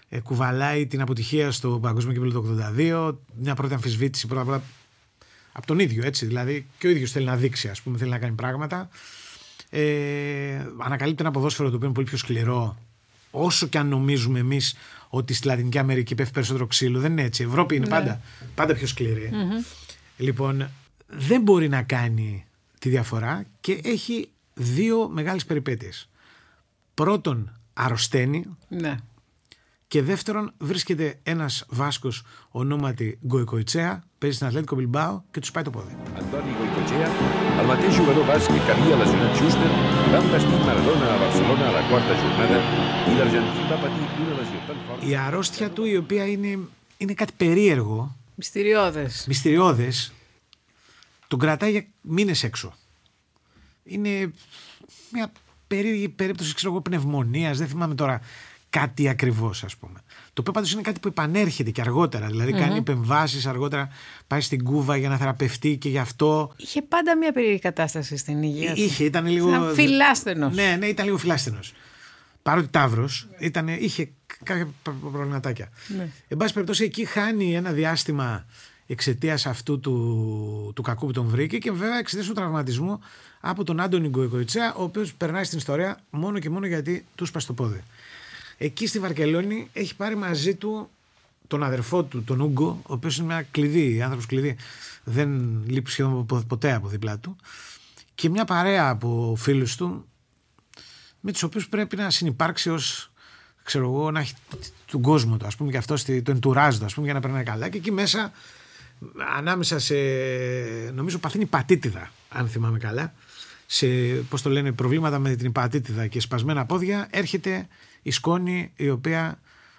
Ε, κουβαλάει την αποτυχία στο Παγκόσμιο Κύπελο του 82. Μια πρώτη αμφισβήτηση πρώτα απ' όλα από τον ίδιο έτσι. Δηλαδή και ο ίδιος θέλει να δείξει, ας πούμε, θέλει να κάνει πράγματα. Ε, ανακαλύπτει ένα ποδόσφαιρο το οποίο είναι πολύ πιο σκληρό. Όσο και αν νομίζουμε εμείς ότι στη Λατινική Αμερική πέφτει περισσότερο ξύλο, δεν είναι έτσι. Η Ευρώπη είναι πάντα, πάντα πιο σκληρη Λοιπόν, δεν μπορεί να κάνει τη διαφορά και έχει δύο μεγάλες περιπέτειες. Πρώτον, αρρωσταίνει Ναι. Και δεύτερον, βρίσκεται ένας Βάσκος ονόματι Γκοϊκοϊτσέα, παίζει στην Ατλέτικο Μπιλμπάο και τους πάει το πόδι. Antoni Goicoechea, el mateix jugador basc que havia lesionat Schuster, va envestir Maradona a Barcelona a la quarta jornada i l'argentí va patir una lesió tan forta Η αρρώστια του η οποία είναι, είναι κάτι περίεργο, Μυστηριώδες. μυστηριώδες, τον κρατάει για μήνες έξω. Είναι μια περίεργη περίπτωση, ξέρω εγώ, πνευμονίας, δεν θυμάμαι τώρα κάτι ακριβώς ας πούμε. Το οποίο πάντως είναι κάτι που επανέρχεται και αργότερα, δηλαδή κάνει επεμβάσεις αργότερα, πάει στην Κούβα για να θεραπευτεί και γι' αυτό Είχε πάντα μια περίεργη κατάσταση στην υγεία του. Είχε, ήταν λίγο. Ήταν φιλάστενος. Ναι, ναι, ήταν λίγο φιλάστενο. Παρότι Ταύρο, είχε κάποια προ- προβληματάκια. Ναι. Εν πάση περιπτώσει, εκεί χάνει ένα διάστημα εξαιτίας αυτού του, του κακού που τον βρήκε και βέβαια εξαιτίας του τραυματισμού από τον Άντωνη Γκοϊκοϊτσέα, ο οποίος περνάει στην ιστορία μόνο και μόνο γιατί του σπάσει το πόδι. Εκεί στη Βαρκελόνη έχει πάρει μαζί του τον αδερφό του, τον Ούγκο, ο οποίος είναι μια κλειδί, άνθρωπος κλειδί. Δεν λείπει σχεδόν πο- ποτέ από δίπλα του. Και μια παρέα από φίλους του, με τους οποίους πρέπει να συνεπάρξει ως ξέρω εγώ, να έχει τον κόσμο του, ας πούμε, και αυτό στη- το εντουράζ του, ας πούμε, για να περνάει καλά. Και εκεί μέσα, ανάμεσα σε. Νομίζω παθαίνει υπατήτηδα, αν θυμάμαι καλά. Σε, πώς το λένε, προβλήματα με την υπατήτηδα και σπασμένα πόδια, έρχεται η σκόνη η οποία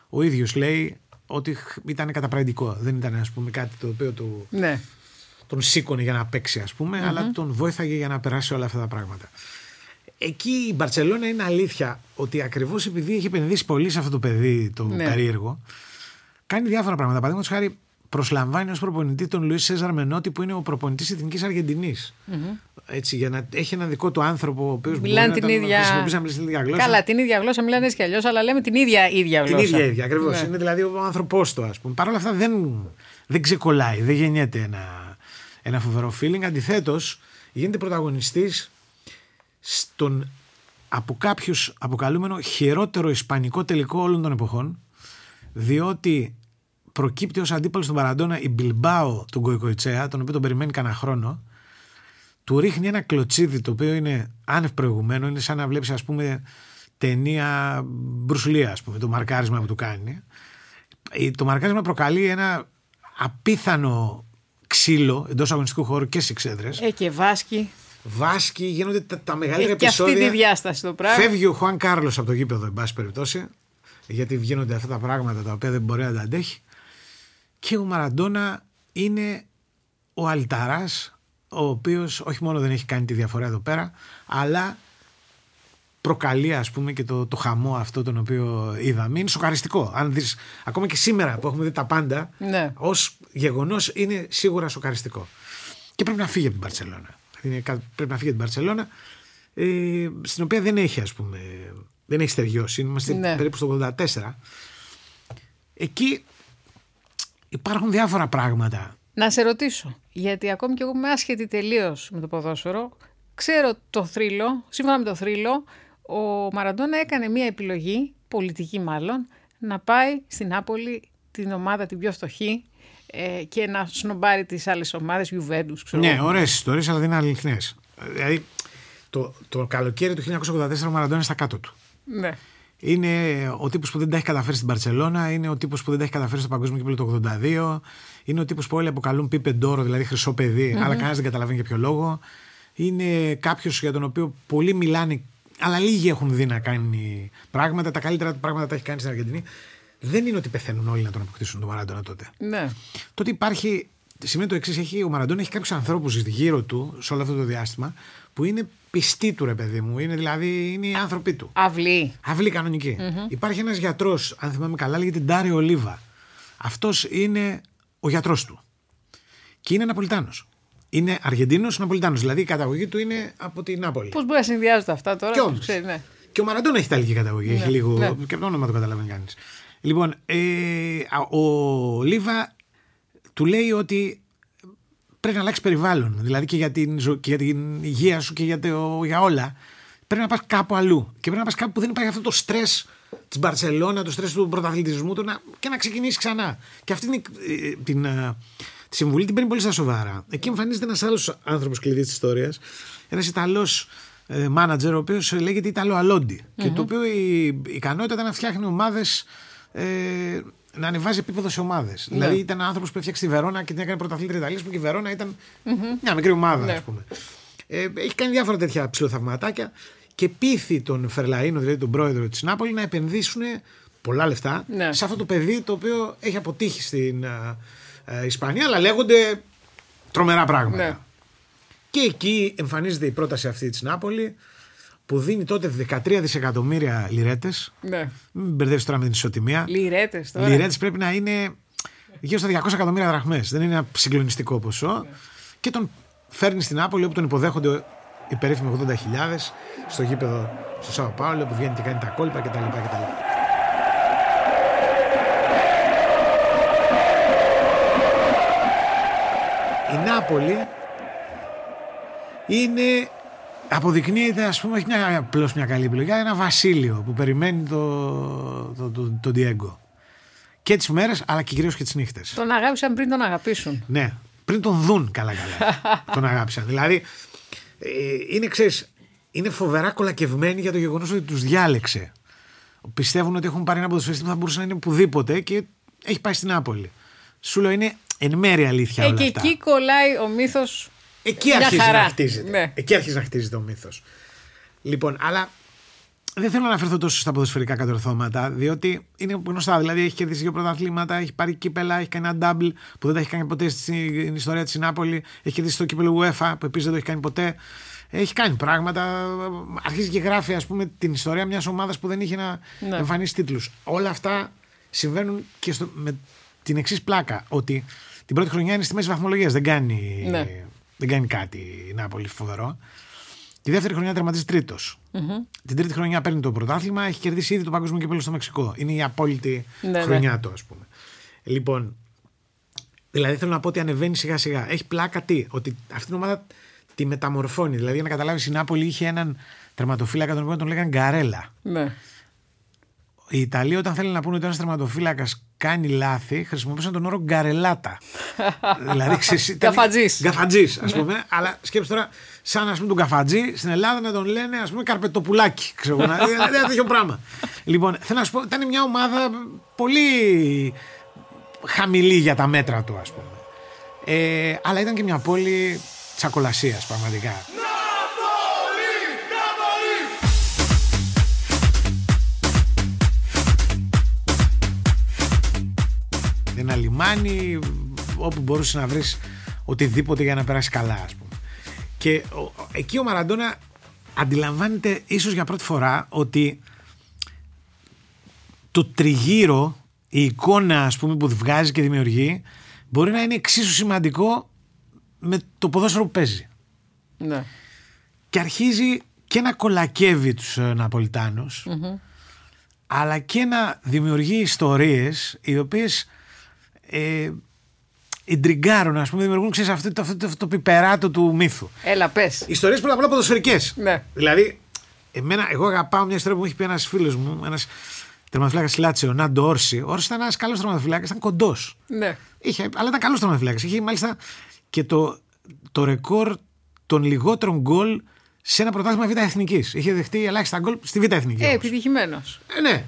ο ίδιος λέει ότι χ- ήταν καταπραγητικό. Δεν ήταν, ας πούμε, κάτι το οποίο του, Ναι. τον σήκωνε για να παίξει, ας πούμε, αλλά τον βόηθαγε για να περάσει όλα αυτά τα πράγματα. Εκεί η Μπαρσελόνα είναι αλήθεια ότι ακριβώς επειδή έχει επενδύσει πολύ σε αυτό το παιδί το Ναι. περίεργο, κάνει διάφορα πράγματα. Παραδείγματος χάρη, προσλαμβάνει ως προπονητή τον Λουίς Σέζαρ Μενότη, που είναι ο προπονητής τη Εθνικής Αργεντινής. Έτσι, για να έχει έναν δικό του άνθρωπο, ο οποίος Μιλάνε την ίδια. χρησιμοποιήσει να μιλήσει την ίδια γλώσσα. Καλά, την ίδια γλώσσα μιλάνε έτσι κι αλλιώς, αλλά λέμε την ίδια ίδια Την γλώσσα. ίδια ίδια, ακριβώς. Ναι. Είναι δηλαδή ο άνθρωπός του, ας πούμε. Παρ' όλα αυτά δεν, δεν ξεκολλάει, δεν γεννιέται ένα, ένα φοβερό feeling. Αντιθέτως, γίνεται πρωταγωνιστής στον από κάποιους αποκαλούμενο χειρότερο ισπανικό τελικό όλων των εποχών, διότι προκύπτει ως αντίπαλος στον Παραντόνα η Μπιλμπάο του Γκοϊκοϊτσέα, τον οποίο τον περιμένει κανένα χρόνο, του ρίχνει ένα κλωτσίδι το οποίο είναι άνευ προηγουμένο, είναι σαν να βλέπεις, ας πούμε, ταινία Μπρουσλία, ας πούμε, το μαρκάρισμα που του κάνει. Ε, Το μαρκάρισμα προκαλεί ένα απίθανο ξύλο εντός αγωνιστικού χώρου και στις εξέδρες. Ε, και Βάσκι. Βάσκει, γίνονται τα, τα μεγαλύτερα Έχει και αυτή επεισόδια. τη διάσταση το πράγμα. Φεύγει ο Χουάν Κάρλος από το γήπεδο, εν πάση περιπτώσει, γιατί γίνονται αυτά τα πράγματα τα οποία δεν μπορεί να τα αντέχει. Και ο Μαραντόνα είναι ο Αλταράς, ο οποίος όχι μόνο δεν έχει κάνει τη διαφορά εδώ πέρα, αλλά προκαλεί ας πούμε και το, το χαμό αυτό τον οποίο είδαμε. Είναι σοκαριστικό. Αν δεις, ακόμα και σήμερα που έχουμε δει τα πάντα, Ναι. ως γεγονός είναι σίγουρα σοκαριστικό. Και πρέπει να φύγει από την Παρσελώνα. Είναι, κα- πρέπει να φύγει από την Παρσελώνα, ε, στην οποία δεν έχει ας πούμε, δεν έχει στεριώσει. Είμαστε Ναι. περίπου στο 84. Εκεί υπάρχουν διάφορα πράγματα. Να σε ρωτήσω, γιατί ακόμη και εγώ είμαι άσχετη τελείως με το ποδόσφαιρο. Ξέρω το θρύλο, σύμφωνα με το θρύλο, ο Μαραντόνα έκανε μία επιλογή, πολιτική μάλλον, να πάει στην Νάπολη την ομάδα την πιο φτωχή ε, και να σνομπάρει τις άλλες ομάδες, Juventus, ξέρω Ναι, εγώ. ωραίες ιστορίες, αλλά δεν είναι αληθινές. Δηλαδή, το, το καλοκαίρι του 1984 ο Μαραντόνα είναι στα κάτω του. Ναι. Είναι ο τύπος που δεν τα έχει καταφέρει στην Παρσελώνα, είναι ο τύπος που δεν τα έχει καταφέρει στο Παγκόσμιο Κύπελο το 82, είναι ο τύπος που όλοι αποκαλούν Πίπε Ντόρο, δηλαδή χρυσό παιδί, αλλά κανένας δεν καταλαβαίνει για ποιο λόγο. Είναι κάποιος για τον οποίο πολλοί μιλάνε, αλλά λίγοι έχουν δει να κάνει πράγματα. Τα καλύτερα του πράγματα τα έχει κάνει στην Αργεντινή. Δεν είναι ότι πεθαίνουν όλοι να τον αποκτήσουν τον Μαραντόνα τότε. ναι. Τότε υπάρχει. Σημαίνει το εξής: έχει, Ο Μαραντόνα έχει κάποιους ανθρώπους γύρω του σε όλο αυτό το διάστημα που είναι πιστοί του, ρε παιδί μου. Είναι δηλαδή είναι οι άνθρωποι του. Αυλή. Αυλή κανονική. Υπάρχει ένας γιατρός, αν θυμάμαι καλά, λέγεται Ντάριο Ολίβα. Αυτός είναι ο γιατρός του. Και είναι Ναπολιτάνος. Είναι Αργεντίνος Ναπολιτάνος. Δηλαδή η καταγωγή του είναι από την Νάπολη. Πώς μπορεί να συνδυάζονται αυτά τώρα, Κι όμως. ξέρει, ναι. Και ο Μαραντόνα έχει ιταλική καταγωγή. Έχει λίγο. ναι. Και από το όνομα το καταλαβαίνει κανείς. Λοιπόν, ε, α, ο Λίβα του λέει ότι πρέπει να αλλάξει περιβάλλον. Δηλαδή και για την, ζω- και για την υγεία σου και για, το, για όλα. Πρέπει να πας κάπου αλλού. Και πρέπει να πας κάπου που δεν υπάρχει αυτό το στρες της Μπαρσελόνα, το στρες του πρωταθλητισμού του να, και να ξεκινήσεις ξανά. Και αυτή είναι, ε, την, ε, τη συμβουλή την παίρνει πολύ στα σοβαρά. Εκεί εμφανίζεται ένας άλλος άνθρωπος κλειδί της ιστορίας. Ένας Ιταλός μάνατζερ, ο οποίος λέγεται Ιταλό Αλόντι. Και το οποίο η, η ικανότητα ήταν να φτιάχνει ομάδες. Ε, να ανεβάζει επίπεδο σε ομάδες. Δηλαδή ήταν άνθρωπος που έφτιαξε τη Βερόνα και την έκανε πρωταθλήτρια Ιταλίας που και η Βερόνα ήταν μια μικρή ομάδα, Ναι. ας πούμε. Ε, έχει κάνει διάφορα τέτοια ψηλοθαυματάκια και πείθει τον Φερλαίνο, δηλαδή τον πρόεδρο της Νάπολης, να επενδύσουν πολλά λεφτά Ναι. σε αυτό το παιδί το οποίο έχει αποτύχει στην ε, ε, Ισπανία, αλλά λέγονται τρομερά πράγματα. Ναι. Και εκεί εμφανίζεται η πρόταση αυτή της Νάπολης που δίνει τότε 13 δισεκατομμύρια λιρέτες. Ναι. Μην μπερδεύει τώρα με την ισοτιμία. Λιρέτες τώρα. Λιρέτες πρέπει να είναι γύρω στα 200 εκατομμύρια δραχμές. Δεν είναι ένα συγκλονιστικό ποσό. Και τον φέρνει στην Νάπολη όπου τον υποδέχονται οι περίφημοι 80.000 στο γήπεδο στο Σάο Πάολο που βγαίνει και κάνει τα κόλπα κτλ. κτλ. Η Νάπολη είναι αποδεικνύεται ας πούμε όχι μια, απλώς μια καλή επιλογή αλλά ένα βασίλειο που περιμένει το, το, το, το Diego. Και τις μέρες αλλά και κυρίως και τις νύχτες. Τον αγάπησαν πριν τον αγαπήσουν. Ναι, πριν τον δουν καλά καλά. τον αγάπησαν. Δηλαδή, ε, είναι, ξέρεις, είναι φοβερά κολακευμένοι για το γεγονός ότι τους διάλεξε. Πιστεύουν ότι έχουν πάρει ένα ποδοσφαιριστή που θα μπορούσε να είναι οπουδήποτε και έχει πάει στην Νάπολη. Σου λέω είναι εν μέρει αλήθεια Ε, όλα και αυτά. εκεί κολλάει ο μύθος. Εκεί Μια αρχίζει χαρά. να χτίζεται. Ναι. Εκεί αρχίζει να χτίζεται ο μύθος. Λοιπόν, αλλά δεν θέλω να αναφερθώ τόσο στα ποδοσφαιρικά κατορθώματα, διότι είναι γνωστά. Δηλαδή, έχει κερδίσει δύο πρωταθλήματα, έχει πάρει κύπελα, έχει κάνει ένα double που δεν τα έχει κάνει ποτέ στην ιστορία της Νάπολη. Έχει κερδίσει το κύπελο UEFA που επίσης δεν το έχει κάνει ποτέ. Έχει κάνει πράγματα. Αρχίζει και γράφει, ας πούμε, την ιστορία μιας ομάδας που δεν είχε να Ναι. εμφανίσει τίτλους. Όλα αυτά συμβαίνουν και στο, με την εξής πλάκα. Ότι την πρώτη χρονιά είναι στη μέση βαθμολογίας. Δεν κάνει, Ναι. Δεν κάνει κάτι η Νάπολη φοβερό. Τη δεύτερη χρονιά τερματίζει τρίτος. Την τρίτη χρονιά παίρνει το πρωτάθλημα, έχει κερδίσει ήδη το παγκόσμιο κύπελο στο Μεξικό. Είναι η απόλυτη Ναι, χρονιά ναι. του, ας πούμε. Λοιπόν, δηλαδή θέλω να πω ότι ανεβαίνει σιγά σιγά. Έχει πλάκα τι, ότι αυτή την ομάδα τη μεταμορφώνει. Δηλαδή, για να καταλάβεις, η Νάπολη είχε έναν τερματοφύλακα τον οποίο τον λέγανε Γκαρέλα. Ναι. Οι Ιταλοί, όταν θέλουν να πούνε ότι ένας τερματοφύλακα κάνει λάθη, χρησιμοποιούσαν τον όρο γκαρελάτα. δηλαδή, ξέρεις, ήταν- Γκαφατζής. Γκαφατζής, ας πούμε. αλλά σκέψτε τώρα, σαν ας πούμε, τον καφατζή στην Ελλάδα να τον λένε ας πούμε καρπετοπουλάκι. Ξέρω, εγώ, να- δηλαδή, ένα τέτοιο πράγμα. λοιπόν, θέλω να σου πω, ήταν μια ομάδα πολύ χαμηλή για τα μέτρα του, ας πούμε. Ε, αλλά ήταν και μια πόλη τσακολασίας, πραγματικά. Ένα λιμάνι όπου μπορούσες να βρεις οτιδήποτε για να περάσει καλά ας πούμε. Και ο- εκεί ο Μαραντόνα αντιλαμβάνεται ίσως για πρώτη φορά ότι το τριγύρο, η εικόνα ας πούμε που βγάζει και δημιουργεί μπορεί να είναι εξίσου σημαντικό με το ποδόσφαιρο που παίζει. ναι. Και αρχίζει και να κολακεύει τους ε, Ναπολιτάνους αλλά και να δημιουργεί ιστορίες οι οποίες ε, ιντριγκάρουν, ας πούμε, δημιουργούν ξέρεις, αυτό, το, αυτό, το, αυτό το πιπεράτο του μύθου. Έλα, πες. Ιστορίες πρώτα απ' όλα ποδοσφαιρικές. Ναι. Δηλαδή, εμένα, εγώ αγαπάω μια ιστορία που μου έχει πει ένας φίλος μου, ένας τερματοφυλάκας Λάτσιο, Νάντο Όρση. Ο Όρσης ήταν ένας καλός τερματοφυλάκας, ήταν κοντός. Ναι. Είχε, αλλά ήταν καλός τερματοφυλάκας. Είχε μάλιστα και το, το ρεκόρ των λιγότερων γκολ σε ένα πρωτάθλημα Β' Εθνικής. Είχε δεχτεί ελάχιστα γκολ στη Β' Εθνική. Ε, όμως. επιτυχημένος. Ε, ναι.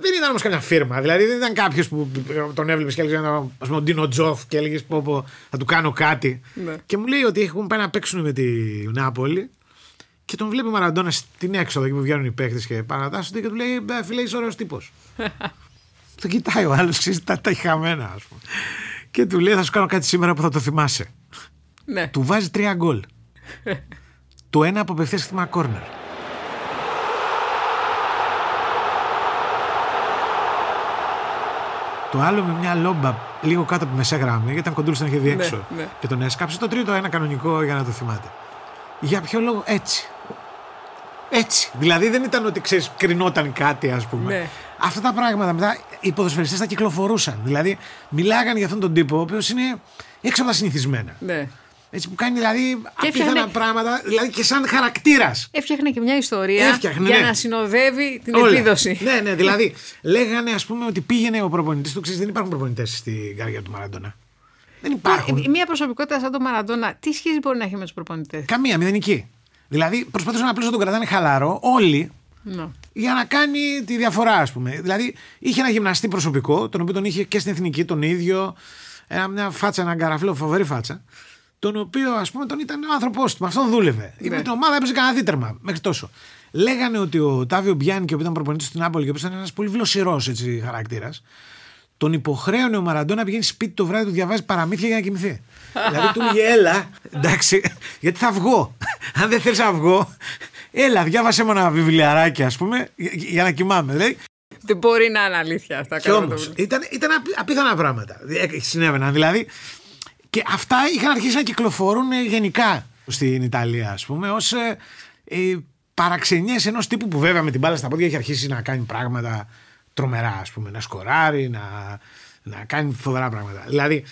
Δεν ήταν όμως καμιά φίρμα. Δηλαδή δεν ήταν κάποιος που τον έβλεπες και έλεγες, ας πούμε, ο Ντίνο Τζοφ και έλεγες πω, πω, θα του κάνω κάτι. Ναι. Και μου λέει ότι έχουν πάει να παίξουν με τη Νάπολη και τον βλέπει ο Μαραντόνα στην έξοδο εκεί που βγαίνουν οι παίχτε και παρατάσσονται και του λέει «Ε, Φίλε, είσαι ωραίος τύπος. τον κοιτάει ο άλλος, ξέρεις, τα, τα έχει χαμένα, ας πούμε. Και του λέει: Θα σου κάνω κάτι σήμερα που θα το θυμάσαι. Ναι. Του βάζει τρία γκολ. το ένα από απευθείας χτυπήμα κόρνερ. Το άλλο με μια λόμπα λίγο κάτω από τη μεσαία γραμμή, γιατί ήταν κοντούλο, τον είχε δει έξω. ναι. Και τον έσκαψε. Το τρίτο ένα κανονικό για να το θυμάται. Για ποιο λόγο έτσι. Έτσι. Δηλαδή δεν ήταν ότι ξέρεις, κρινόταν κάτι, ας πούμε. Ναι. Αυτά τα πράγματα μετά οι ποδοσφαιριστές τα κυκλοφορούσαν. Δηλαδή μιλάγαν για αυτόν τον τύπο, ο οποίος είναι έξω από τα συνηθισμένα. Ναι. Έτσι που κάνει δηλαδή έφτιαχνε- απίθανα πράγματα, δηλαδή και σαν χαρακτήρας. Έφτιαχνε και μια ιστορία Έφτιαχνε, για ναι. να συνοδεύει την Όλα. επίδοση. Ναι, ναι, δηλαδή λέγανε ας πούμε ότι πήγαινε ο προπονητής του. Ξέρεις, δεν υπάρχουν προπονητές στην καρδιά του Μαραντόνα. Δεν υπάρχουν. Ε, Μια προσωπικότητα σαν τον Μαραντόνα, τι σχέση μπορεί να έχει με τους προπονητές; Καμία, μηδενική. Δηλαδή προσπαθούσαν απλώς να τον κρατάνε χαλαρό όλοι Ναι. για να κάνει τη διαφορά, ας πούμε. Δηλαδή είχε ένα γυμναστή προσωπικό, τον οποίο τον είχε και στην εθνική τον ίδιο. Ένα, μια φάτσα, ένα καραφλό, φοβερή φάτσα. Τον οποίο ας πούμε τον ήταν ο άνθρωπός του, με αυτόν δούλευε. Ναι. Με την ομάδα έπαιζε κανένα δίτερμα μέχρι τόσο. Λέγανε ότι ο Τάβιο Μπιάννη, ο οποίος ήταν προπονητής στην Νάπολη και ο οποίος ήταν ένας πολύ βλοσιρό χαρακτήρας, τον υποχρέωνε ο Μαραντό να πηγαίνει σπίτι το βράδυ του διαβάζει παραμύθια για να κοιμηθεί. δηλαδή του έλεγε, έλα, εντάξει, γιατί θα βγω. Αν δεν θέλει να βγω, έλα, διάβασε μου ένα βιβλιαράκι, ας πούμε, για, για να κοιμάμαι. Δηλαδή, Δεν μπορεί να είναι αλήθεια αυτά. και καλά όμως το- ήταν, ήταν απ- απίθανα πράγματα. Ε, Συνέβαιναν δηλαδή. Και αυτά είχαν αρχίσει να κυκλοφορούν ε, γενικά στην Ιταλία, ας πούμε, ως ε, ε, παραξενιές ενός τύπου που βέβαια με την μπάλα στα πόδια έχει αρχίσει να κάνει πράγματα τρομερά, ας πούμε. Να σκοράρει, να, να κάνει φοβερά πράγματα. Δηλαδή,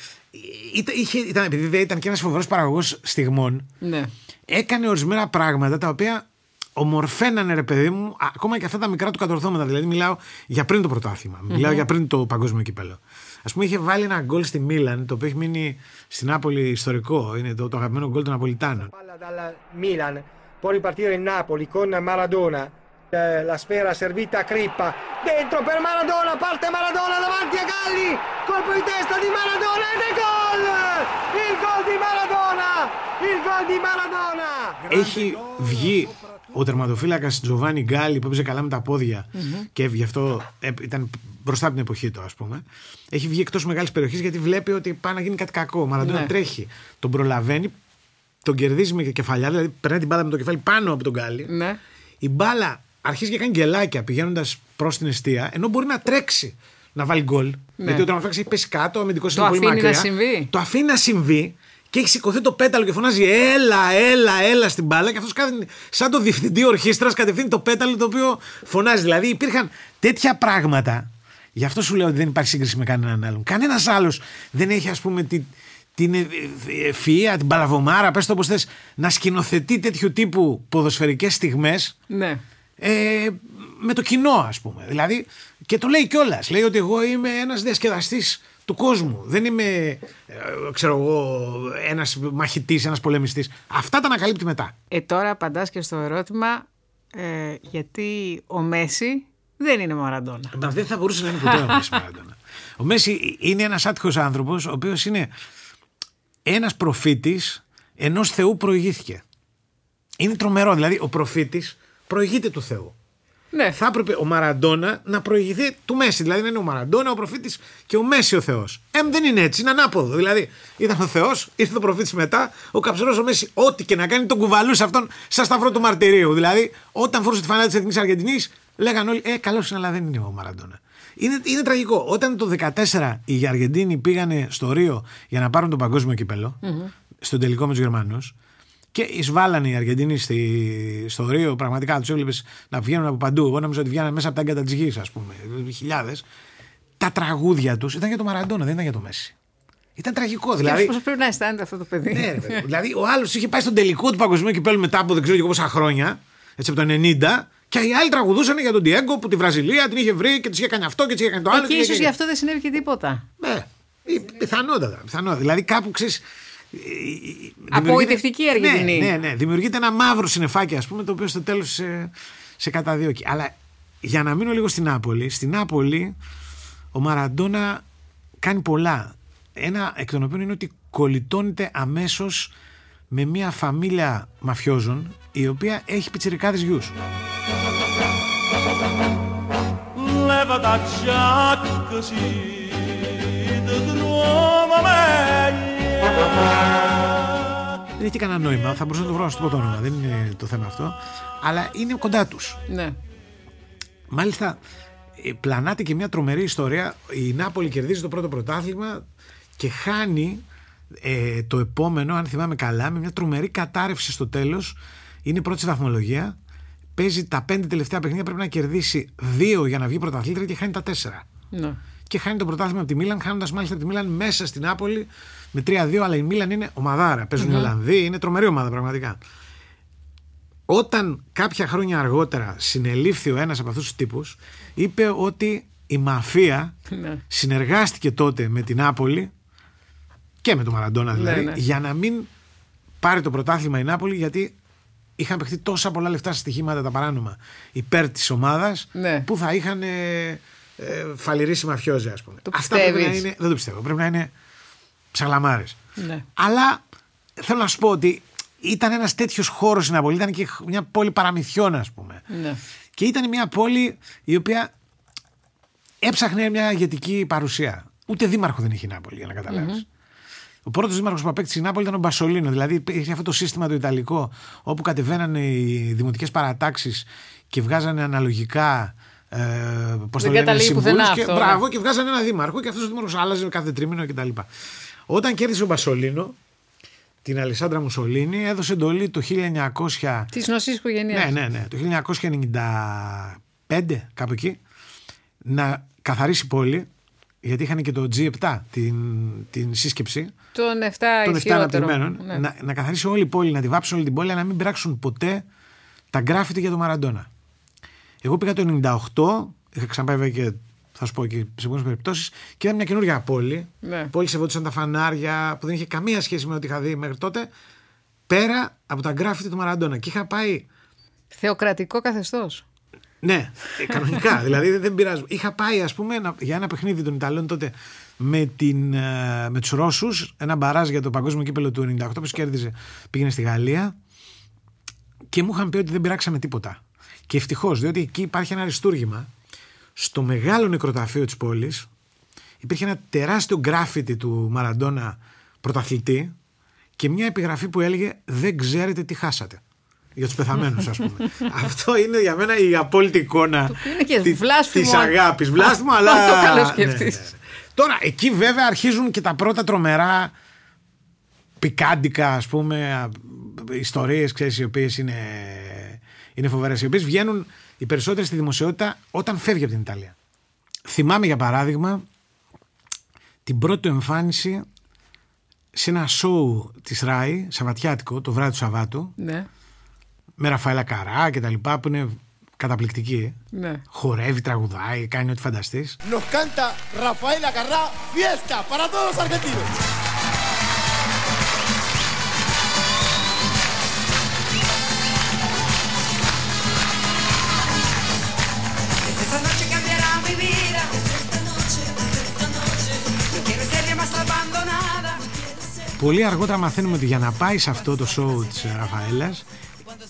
ήταν, είχε, ήταν, επειδή δεν ήταν και ένας φοβερός παραγωγός στιγμών, Ναι. έκανε ορισμένα πράγματα τα οποία ομορφαίνανε ρε παιδί μου ακόμα και αυτά τα μικρά του κατορθώματα. Δηλαδή μιλάω για πριν το πρωταθλημα μιλάω για πριν το παγκόσμιο κύπελο. Α πούμε είχε βάλει ένα γκολ στη Μίλαν το οποίο έχει μείνει στην Νάπολη ιστορικό. Είναι το, το αγαπημένο γκολ των Ναπολιτάνων. Palla dal Milan, può ripartire il Napoli con Maradona. Eh, La sfera servita a Crippa, dentro per Maradona, parte Maradona davanti a Galli, colpo di testa di Maradona ed è gol! Il gol di Maradona! Il gol di Maradona! Έχει βγει ο τερματοφύλακας Τζοβάνι Γκάλι που έπαιζε καλά με τα ποδια και γι' αυτό ε, ήταν μπροστά από την εποχή του, ας πούμε. Έχει βγει εκτός μεγάλης περιοχής γιατί βλέπει ότι πάει να γίνει κάτι κακό. Ο Μαραντόνα Ναι. τρέχει, τον προλαβαίνει, τον κερδίζει με κεφαλιά, δηλαδή περνάει την μπάλα με το κεφάλι πάνω από τον Γκάλι. Ναι. Η μπάλα αρχίζει και κάνει γκελάκια πηγαίνοντας προς την αιστεία, ενώ μπορεί να τρέξει να βάλει γκολ. Γιατί ο τερματοφύλακα έχει πέσει κάτω, ο αμυντικός Το είναι πολύ αφήνει μακριά. να συμβεί. Το αφήνει να συμβεί και έχει σηκωθεί το πέταλο και φωνάζει Έλα, έλα, έλα στην μπάλα. Και αυτός κάνει σαν το διευθυντή ορχήστρας κατευθύνει το πέταλο το οποίο φωνάζει. Δηλαδή υπήρχαν τέτοια πράγματα. Γι' αυτό σου λέω ότι δεν υπάρχει σύγκριση με κανέναν άλλον. Κανένας άλλος δεν έχει, ας πούμε, τη, την ε, ε, ευφυΐα, την παλαβομάρα, πες το όπως θες, να σκηνοθετεί τέτοιου τύπου ποδοσφαιρικές στιγμές Ναι. ε, με το κοινό, ας πούμε. Δηλαδή, και το λέει κιόλας. Λέει ότι εγώ είμαι ένας διασκεδαστής του κόσμου. Δεν είμαι, ε, ξέρω εγώ, ένας μαχητής, ένας πολεμιστής. Αυτά τα ανακαλύπτει μετά. Ε, τώρα απαντάς και στο ερώτημα ε, γιατί ο Μέση δεν είναι Μαραντόνα. Μα δεν θα μπορούσε να είναι ποτέ ο Μέση Μαραντόνα. Ο Μέση είναι ένας άτυχος άνθρωπος, ο οποίος είναι ένας προφήτης ενός Θεού προηγήθηκε. Είναι τρομερό. Δηλαδή, ο προφήτης προηγείται του Θεού. Ναι. θα έπρεπε ο Μαραντόνα να προηγηθεί του Μέση. Δηλαδή να είναι ο Μαραντόνα ο προφήτης και ο Μέση ο Θεός. Ε, δεν είναι έτσι, είναι ανάποδο. Δηλαδή ήταν ο Θεός, ήρθε ο προφήτης μετά, ο καψερός ο Μέση, ό,τι και να κάνει τον κουβαλούσε αυτόν σαν σταυρό του μαρτυρίου. Δηλαδή όταν φορούσε τη φανέλα της Εθνική Αργεντινής, λέγανε όλοι, Ε, καλός είναι, αλλά δεν είναι ο Μαραντόνα. Είναι, είναι τραγικό. Όταν το 2014 οι Αργεντίνοι πήγανε στο Ρίο για να πάρουν το παγκόσμιο κύπελο, στον τελικό με τους Γερμανούς, και εισβάλλανε οι Αργεντίνοι στη, στο Ρίο, πραγματικά τους έβλεπες να βγαίνουν από παντού. Εγώ νόμιζα ότι βγαίνανε μέσα από τα έγκατα της γης, ας πούμε. Χιλιάδες. Τα τραγούδια τους ήταν για το Μαραντόνα, δεν ήταν για το Μέση. Ήταν τραγικό. Δηλαδή, Πώς πρέπει να αισθάνεται αυτό το παιδί. ναι, ρε, παιδί. δηλαδή, ο άλλος είχε πάει στον τελικό του παγκοσμίου κυπέλου μετά από δεν ξέρω και πόσα χρόνια, έτσι από το 90, και οι άλλοι τραγουδούσαν για τον Διέγκο που τη Βραζιλία την είχε βρει και της είχε κάνει αυτό και της είχε κάνει το άλλο. Εκεί και ίσως είχε- γι' αυτό δεν συνέβη και τίποτα. Ναι, ή- πιθανότατα, πιθανότατα. Δηλαδή κάπου ξέρεις. Απογοητευτική η Αργεντινή. Ναι, ναι, ναι. Δημιουργείται ένα μαύρο συννεφάκι, α πούμε, το οποίο στο τέλο σε, σε καταδιώκει. Αλλά για να μείνω λίγο στην Νάπολη, στην Νάπολη ο Μαραντόνα κάνει πολλά. Ένα εκ των οποίων είναι ότι κολλητώνεται αμέσω με μια φαμίλια μαφιόζων η οποία έχει πιτσιρικάδες γιους. leva da giacca Δεν έχει κανένα νόημα, θα μπορούσα να το βρω στο πρώτο όνομα, δεν είναι το θέμα αυτό. Αλλά είναι κοντά τους. Ναι. Μάλιστα, ε, πλανάται και μια τρομερή ιστορία. Η Νάπολη κερδίζει το πρώτο πρωτάθλημα και χάνει ε, το επόμενο, αν θυμάμαι καλά, με μια τρομερή κατάρρευση στο τέλος. Είναι πρώτη στη βαθμολογία. Παίζει τα πέντε τελευταία παιχνίδια, πρέπει να κερδίσει δύο για να βγει πρωταθλήτρια και χάνει τα τέσσερα. ναι. και χάνει το πρωτάθλημα από τη Μίλαν, χάνοντας μάλιστα τη Μίλαν μέσα στην Νάπολη με 3-2. Αλλά η Μίλαν είναι ομαδάρα. Παίζουν οι Ολλανδοί, είναι τρομερή ομάδα πραγματικά. Όταν κάποια χρόνια αργότερα συνελήφθη ο ένας από αυτούς τους τύπους, είπε ότι η μαφία Ναι. συνεργάστηκε τότε με την Νάπολη και με τον Μαραντόνα δηλαδή, Ναι, ναι. για να μην πάρει το πρωτάθλημα η Νάπολη, γιατί είχαν παιχτεί τόσα πολλά λεφτά σε στοιχήματα τα παράνομα υπέρ της ομάδας Ναι. που θα είχαν ε, ε, φαλυρίσει μαφιόζε, ας πούμε. Το Αυτά πρέπει να πιστεύεις; είναι. Δεν το πιστεύω. Πρέπει να είναι ψαγλαμάρες. Ναι. Αλλά θέλω να σου πω ότι ήταν ένας τέτοιος χώρος στην Νάπολη. Ήταν και μια πόλη παραμυθιών, ας πούμε. Ναι. Και ήταν μια πόλη η οποία έψαχνε μια ηγετική παρουσία. Ούτε δήμαρχο δεν είχε η Νάπολη, για να καταλάβεις. Ο πρώτος δήμαρχος που απέκτησε η Νάπολη ήταν ο Μπασολίνο. Δηλαδή είχε αυτό το σύστημα το Ιταλικό, όπου κατεβαίνανε οι δημοτικές παρατάξεις και βγάζανε αναλογικά. Ε, πώς το Δεν λένε, καταλήγει πουθενά συμβούλους και, αυτό, ναι. Μπράβο, και βγάζανε ένα δήμαρχο και αυτός ο δήμαρχος άλλαζε κάθε τρίμηνο κτλ. Όταν κέρδισε ο Μπασολίνο, την Αλessandra Μουσολίνη, έδωσε εντολή το 1900. Της γνωστή οικογένεια. Ναι, ναι, ναι. Το 1995, κάπου εκεί, να καθαρίσει πόλη, γιατί είχαν και το G7, την, την σύσκεψη Των 7 των 7 ισχυρότερων. αναπτυγμένων, Ναι. να, να καθαρίσει όλη η πόλη, να τη βάψουν όλη την πόλη, αλλά να μην πράξουν ποτέ τα γκράφιτι για τον Μαραντόνα. Εγώ πήγα το 98, είχα ξαναπάει βέβαια και θα σου πω και σε πολλές περιπτώσεις, και είδα μια καινούργια πόλη. Ναι. Πόλη σεβόντουσαν τα φανάρια, που δεν είχε καμία σχέση με ό,τι είχα δει μέχρι τότε, πέρα από τα γκράφιτι του Μαραντόνα. Και είχα πάει Θεοκρατικό καθεστώς. ναι, ε, κανονικά. δηλαδή δεν πειράζει. Είχα πάει, ας πούμε, ένα- για ένα παιχνίδι των Ιταλών τότε με, την, ε, με τους Ρώσους, ένα μπαράζ για το παγκόσμιο κύπελο του 98, που κέρδιζε, πήγαινε στη Γαλλία και μου είχαν πει ότι δεν πειράξαμε τίποτα. Και ευτυχώς, διότι εκεί υπάρχει ένα αριστούργημα. Στο μεγάλο νεκροταφείο της πόλης υπήρχε ένα τεράστιο γκράφιτι του Μαραντόνα πρωταθλητή και μια επιγραφή που έλεγε Δεν ξέρετε τι χάσατε. Για τους πεθαμένους, ας πούμε. Αυτό είναι για μένα η απόλυτη εικόνα είναι και βλάσφημο. της αγάπης. Βλάσφημο, αλλά. Αν το Ναι, καλοσκεφτείς. Τώρα, εκεί βέβαια αρχίζουν και τα πρώτα τρομερά πικάντικα, ας πούμε, ιστορίες, ξέρεις, οι οποίες είναι, είναι φοβερές. Οι οποίες βγαίνουν οι περισσότερες στη δημοσιότητα όταν φεύγει από την Ιταλία. Θυμάμαι, για παράδειγμα, την πρώτη του εμφάνιση σε ένα σοου της ΡΑΗ, Σαββατιάτικο, το βράδυ του Σαββάτου, Ναι. με Ραφαέλα Καρά και τα λοιπά, που είναι καταπληκτική. ναι. Χορεύει, τραγουδάει, κάνει ό,τι φανταστείς. Nos canta Rafael Acarrá, fiesta para todos los argentinos. Πολύ αργότερα μαθαίνουμε ότι για να πάει σε αυτό το show της Ραφαέλας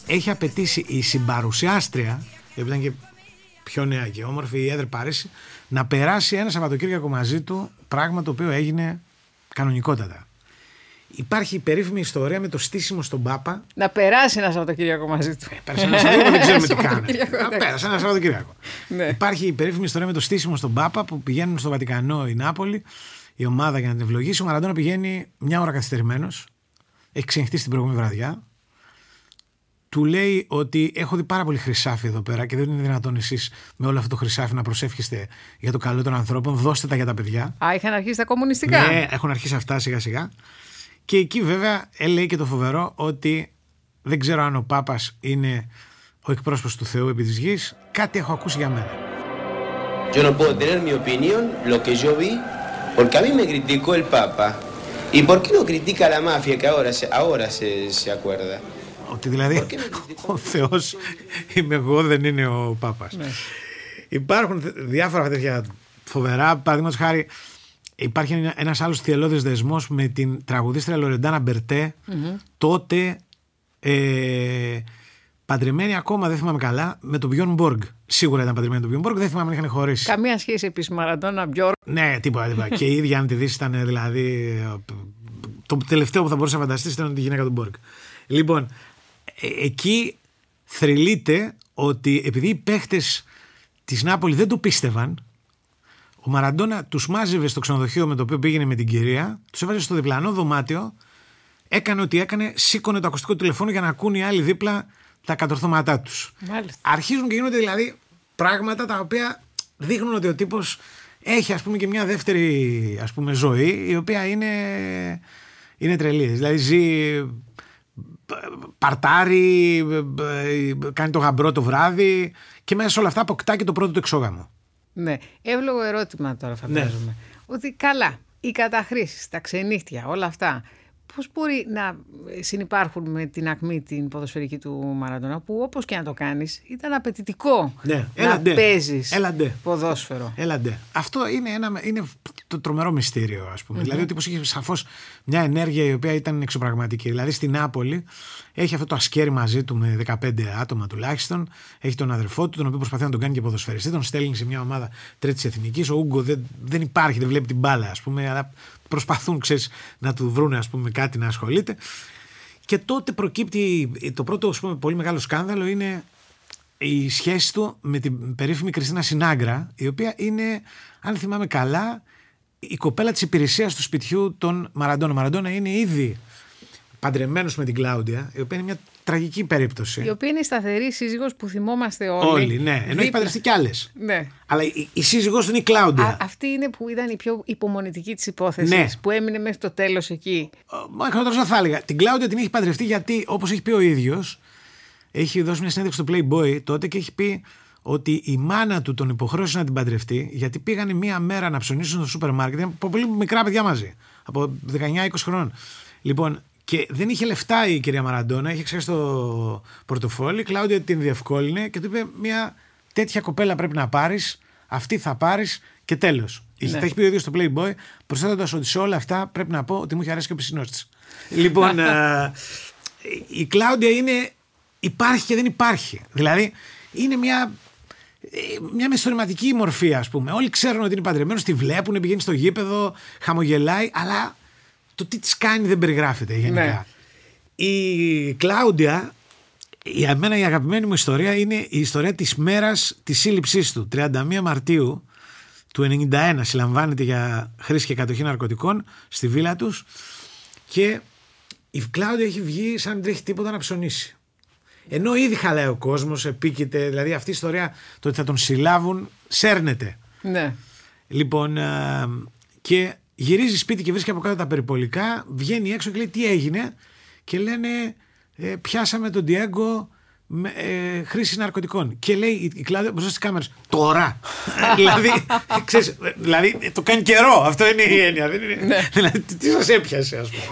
έχει απαιτήσει η συμπαρουσιάστρια, η οποία ήταν και πιο νέα και όμορφη, η Έδρε Πάρεση, να περάσει ένα Σαββατοκύριακο μαζί του, πράγμα το οποίο έγινε κανονικότατα. Υπάρχει η περίφημη ιστορία με το στήσιμο στον Πάπα. Να περάσει ένα Σαββατοκύριακο μαζί του. Πέρασε ένα Σαββατοκύριακο, δεν ξέρουμε τι κάνει. Σαββατοκύριακο, εντάξει. Πέρασε ένα Σαββατοκύριακο. Ναι. Υπάρχει η περίφημη ιστορία με το στήσιμο στον Πάπα που πηγαίνουν στο Βατικανό η Νάπολη, η ομάδα για να την ευλογήσει. Ο Μαραντόνα πηγαίνει μια ώρα καθυστερημένος. Έχει ξενυχτήσει την προηγούμενη βραδιά. Του λέει ότι έχω δει πάρα πολύ χρυσάφι εδώ πέρα και δεν είναι δυνατόν εσείς με όλο αυτό το χρυσάφι να προσεύχεστε για το καλό των ανθρώπων. Δώστε τα για τα παιδιά. Α, είχαν αρχίσει τα κομμουνιστικά. Ναι, έχουν αρχίσει αυτά σιγά σιγά. Και εκεί βέβαια ε, λέει και το φοβερό ότι δεν ξέρω αν ο Πάπας είναι ο εκπρόσωπος του Θεού επί της γης. Κάτι έχω ακούσει για μένα. Yo no puedo tener mi opinión, lo que yo vi, porque a mí me criticó el Papa. ¿Y por qué no critica a la mafia que ahora se, ahora se, se acuerda? Ότι δηλαδή ο Θεός είμαι εγώ δεν είναι ο Πάπας. Υπάρχουν θε- διάφορα τέτοια φοβερά. Παραδείγματο χάρη υπάρχει ένα- ένας άλλος θελώδης δεσμός με την τραγουδίστρια Λορεντάνα Μπερτέ. Τότε ε, παντρεμένη ακόμα, δεν θυμάμαι καλά, με τον Μπιόν Μπόργκ. Σίγουρα ήταν παντρεμένη με τον Μπιόν Μπόργκ, δεν θυμάμαι αν είχαν χωρίσει. Καμία σχέση επίσης Μαραντόνα Μπιόρ. Ναι, τίποτα, τίποτα. και η ίδια, αν τη δεις, ήταν δηλαδή. Το τελευταίο που θα μπορούσε να φανταστείς ήταν τη γυναίκα του Μπόργκ. Λοιπόν, ε, εκεί θρυλείται ότι επειδή οι παίχτες της Νάπολης δεν το πίστευαν, ο Μαραντόνα τους μάζευε στο ξενοδοχείο με το οποίο πήγαινε με την κυρία, τους έβαζε στο διπλανό δωμάτιο, έκανε ό,τι έκανε, σήκωνε το ακουστικό τηλεφώνου για να ακούν οι άλλοι δίπλα τα κατορθώματά τους. Μάλιστα. Αρχίζουν και γίνονται δηλαδή πράγματα τα οποία δείχνουν ότι ο τύπος έχει ας πούμε και μια δεύτερη ας πούμε ζωή η οποία είναι, είναι τρελή. Δηλαδή ζει παρτάρει, ε, κάνει το γαμπρό το βράδυ και μέσα σε όλα αυτά αποκτά και το πρώτο του εξόγαμο. Ναι. Εύλογο ερώτημα τώρα φαντάζομαι. Ότι καλά, οι καταχρήσεις, τα ξενύχτια, όλα αυτά, πώς μπορεί να συνεπάρχουν με την ακμή την ποδοσφαιρική του Μαραντόνα που όπως και να το κάνεις ήταν απαιτητικό Ναι, να έλα ντε. παίζεις Έλα ντε. ποδόσφαιρο. Έλα ντε. Αυτό είναι, ένα, είναι το τρομερό μυστήριο, ας πούμε. Δηλαδή ότι πως είχε σαφώς μια ενέργεια η οποία ήταν εξωπραγματική. Δηλαδή στην Νάπολη έχει αυτό το ασκέρι μαζί του με 15 άτομα τουλάχιστον. Έχει τον αδερφό του, τον οποίο προσπαθεί να τον κάνει και ποδοσφαιριστή. Τον στέλνει σε μια ομάδα τρίτης εθνικής. Ο Ούγκο δεν, δεν υπάρχει, δεν βλέπει την μπάλα, ας πούμε. Αλλά προσπαθούν, ξέρεις, να του βρουν ας πούμε, κάτι να ασχολείται. Και τότε προκύπτει το πρώτο ας πούμε, πολύ μεγάλο σκάνδαλο είναι η σχέση του με την περίφημη Κριστίνα Σινάγκρα, η οποία είναι, αν θυμάμαι καλά, η κοπέλα της υπηρεσίας του σπιτιού των Μαραντόνα. Μαραντόνα είναι ήδη παντρεμένος με την Κλάουντια, η οποία είναι μια τραγική περίπτωση. Η οποία είναι η σταθερή σύζυγος που θυμόμαστε όλοι. Όλοι, ναι. Ενώ έχει Δίπλα. παντρευτεί κι άλλες. Ναι. Αλλά η, η σύζυγός του είναι η Κλάουντια. Α, αυτή είναι που ήταν η πιο υπομονητική της υπόθεσης, Ναι. που έμεινε μέχρι το τέλος εκεί. Μα χειρότερο θα έλεγα. Την Κλάουντια την έχει παντρευτεί γιατί, όπως έχει πει ο ίδιος, έχει δώσει μια συνέντευξη στο Playboy τότε και έχει πει ότι η μάνα του τον υποχρέωσε να την παντρευτεί γιατί πήγανε μία μέρα να ψωνίσουν στο σούπερ μάρκετ. Ήταν από πολύ μικρά παιδιά μαζί. Από 19-20 χρόνων. Λοιπόν, και δεν είχε λεφτά η κυρία Μαραντόνα, είχε ξεχάσει το πορτοφόλι. Η Κλάουντια την διευκόλυνε και του είπε: Μια τέτοια κοπέλα πρέπει να πάρεις, αυτή θα πάρεις και τέλος. Ναι. Τα έχει πει ο ίδιος στο Playboy, προσθέτοντας ότι σε όλα αυτά πρέπει να πω ότι μου είχε αρέσει και ο πισινός της. λοιπόν, ε, η Κλάουντια είναι. Υπάρχει και δεν υπάρχει. Δηλαδή, είναι μια ε, μια μεσορωματική μορφή, ας πούμε. Όλοι ξέρουν ότι είναι παντρεμένος, τη βλέπουν, πηγαίνει στο γήπεδο, χαμογελάει, αλλά το τι της κάνει δεν περιγράφεται γενικά. Ναι. Η Κλάουντια, η εμένα η αγαπημένη μου ιστορία είναι η ιστορία της μέρας της σύλληψής του. 31 Μαρτίου του 91 συλλαμβάνεται για χρήση και κατοχή ναρκωτικών στη βίλα τους και η Κλάουντια έχει βγει σαν να μην τρέχει τίποτα να ψωνίσει. Ενώ ήδη χαλάει ο κόσμος, επίκειται, δηλαδή αυτή η ιστορία το ότι θα τον συλλάβουν σέρνεται. Ναι. Λοιπόν, ε, και γυρίζει σπίτι και βρίσκει από κάτω τα περιπολικά, βγαίνει έξω και λέει τι έγινε; Και λένε ε, πιάσαμε τον Διέγκο με ε, χρήση ναρκωτικών. Και λέει η- η Κλάδια μπροστά στις κάμερες, τώρα. δηλαδή, ξέρεις, δηλαδή, το κάνει καιρό. Αυτό είναι η έννοια. Δεν είναι, δηλαδή, τι- τι σας έπιασε, ας πούμε.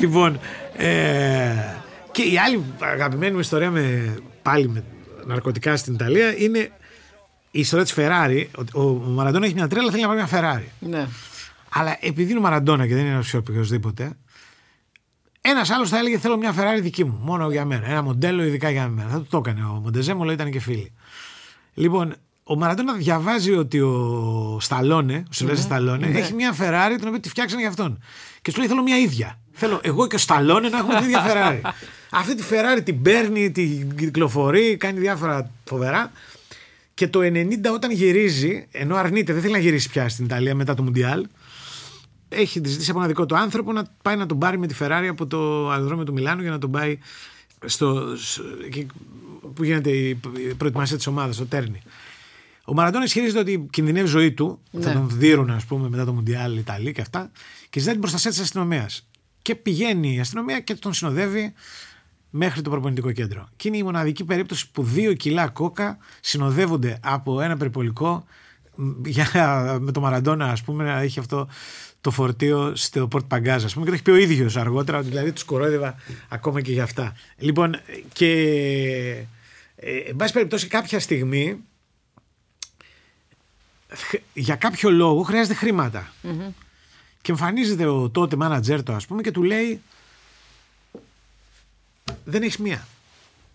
Λοιπόν, ε, και η άλλη αγαπημένη μου ιστορία με, πάλι με ναρκωτικά στην Ιταλία είναι η ιστορία της Ferrari. Ο, ο Μαραντόνα έχει μια τρέλα, θέλει να πάρει μια Ferrari. Ναι. Αλλά επειδή είναι ο Μαραντόνα και δεν είναι ο οποιοδήποτε, ένας άλλος θα έλεγε θέλω μια Ferrari δική μου, μόνο για μένα. Ένα μοντέλο ειδικά για μένα. Θα το, το έκανε ο Μοντεζέμολο, ήταν και φίλοι. Λοιπόν, ο Μαραντόνα διαβάζει ότι ο Σταλόνε, ο Σιλβέστερ Σταλόνε, Ναι. έχει μια Ferrari την οποία τη φτιάξανε για αυτόν. Και σου λέει θέλω μια ίδια. Θέλω εγώ και ο Σταλόνε να έχουμε την ίδια Ferrari. Αυτή τη Ferrari την παίρνει, την κυκλοφορεί, κάνει διάφορα φοβερά. Και το 90 όταν γυρίζει, ενώ αρνείται, δεν θέλει να γυρίσει πια στην Ιταλία μετά το Μουντιάλ, έχει ζητήσει από ένα δικό του άνθρωπο να πάει να τον πάρει με τη Ferrari από το αεροδρόμιο του Μιλάνου για να τον πάει στο, σ- εκεί που γίνεται η η προετοιμασία της ομάδας, στο Τέρνη. Ο Μαραντόνα ισχυρίζεται ότι κινδυνεύει η ζωή του. Θα Ναι. τον δίνουν, ας πούμε, μετά το Μουντιάλ Ιταλή και αυτά. Και ζητάει την προστασία της αστυνομίας. Και πηγαίνει η αστυνομία και τον συνοδεύει μέχρι το προπονητικό κέντρο. Και είναι η μοναδική περίπτωση που δύο κιλά κόκα συνοδεύονται από ένα περιπολικό μ, για, με το Μαραντόνα, ας πούμε, να έχει αυτό το φορτίο στο Πορτ Παγκάζ, ας πούμε, και το έχει πει ο ίδιος αργότερα, ότι δηλαδή τους κορόιδευα ακόμα και για αυτά. Λοιπόν, και ε, εν πάση περιπτώσει, κάποια στιγμή χ- για κάποιο λόγο χρειάζεται χρήματα. Και εμφανίζεται ο τότε μάνατζερ του, ας πούμε, και του λέει: Δεν έχεις μία.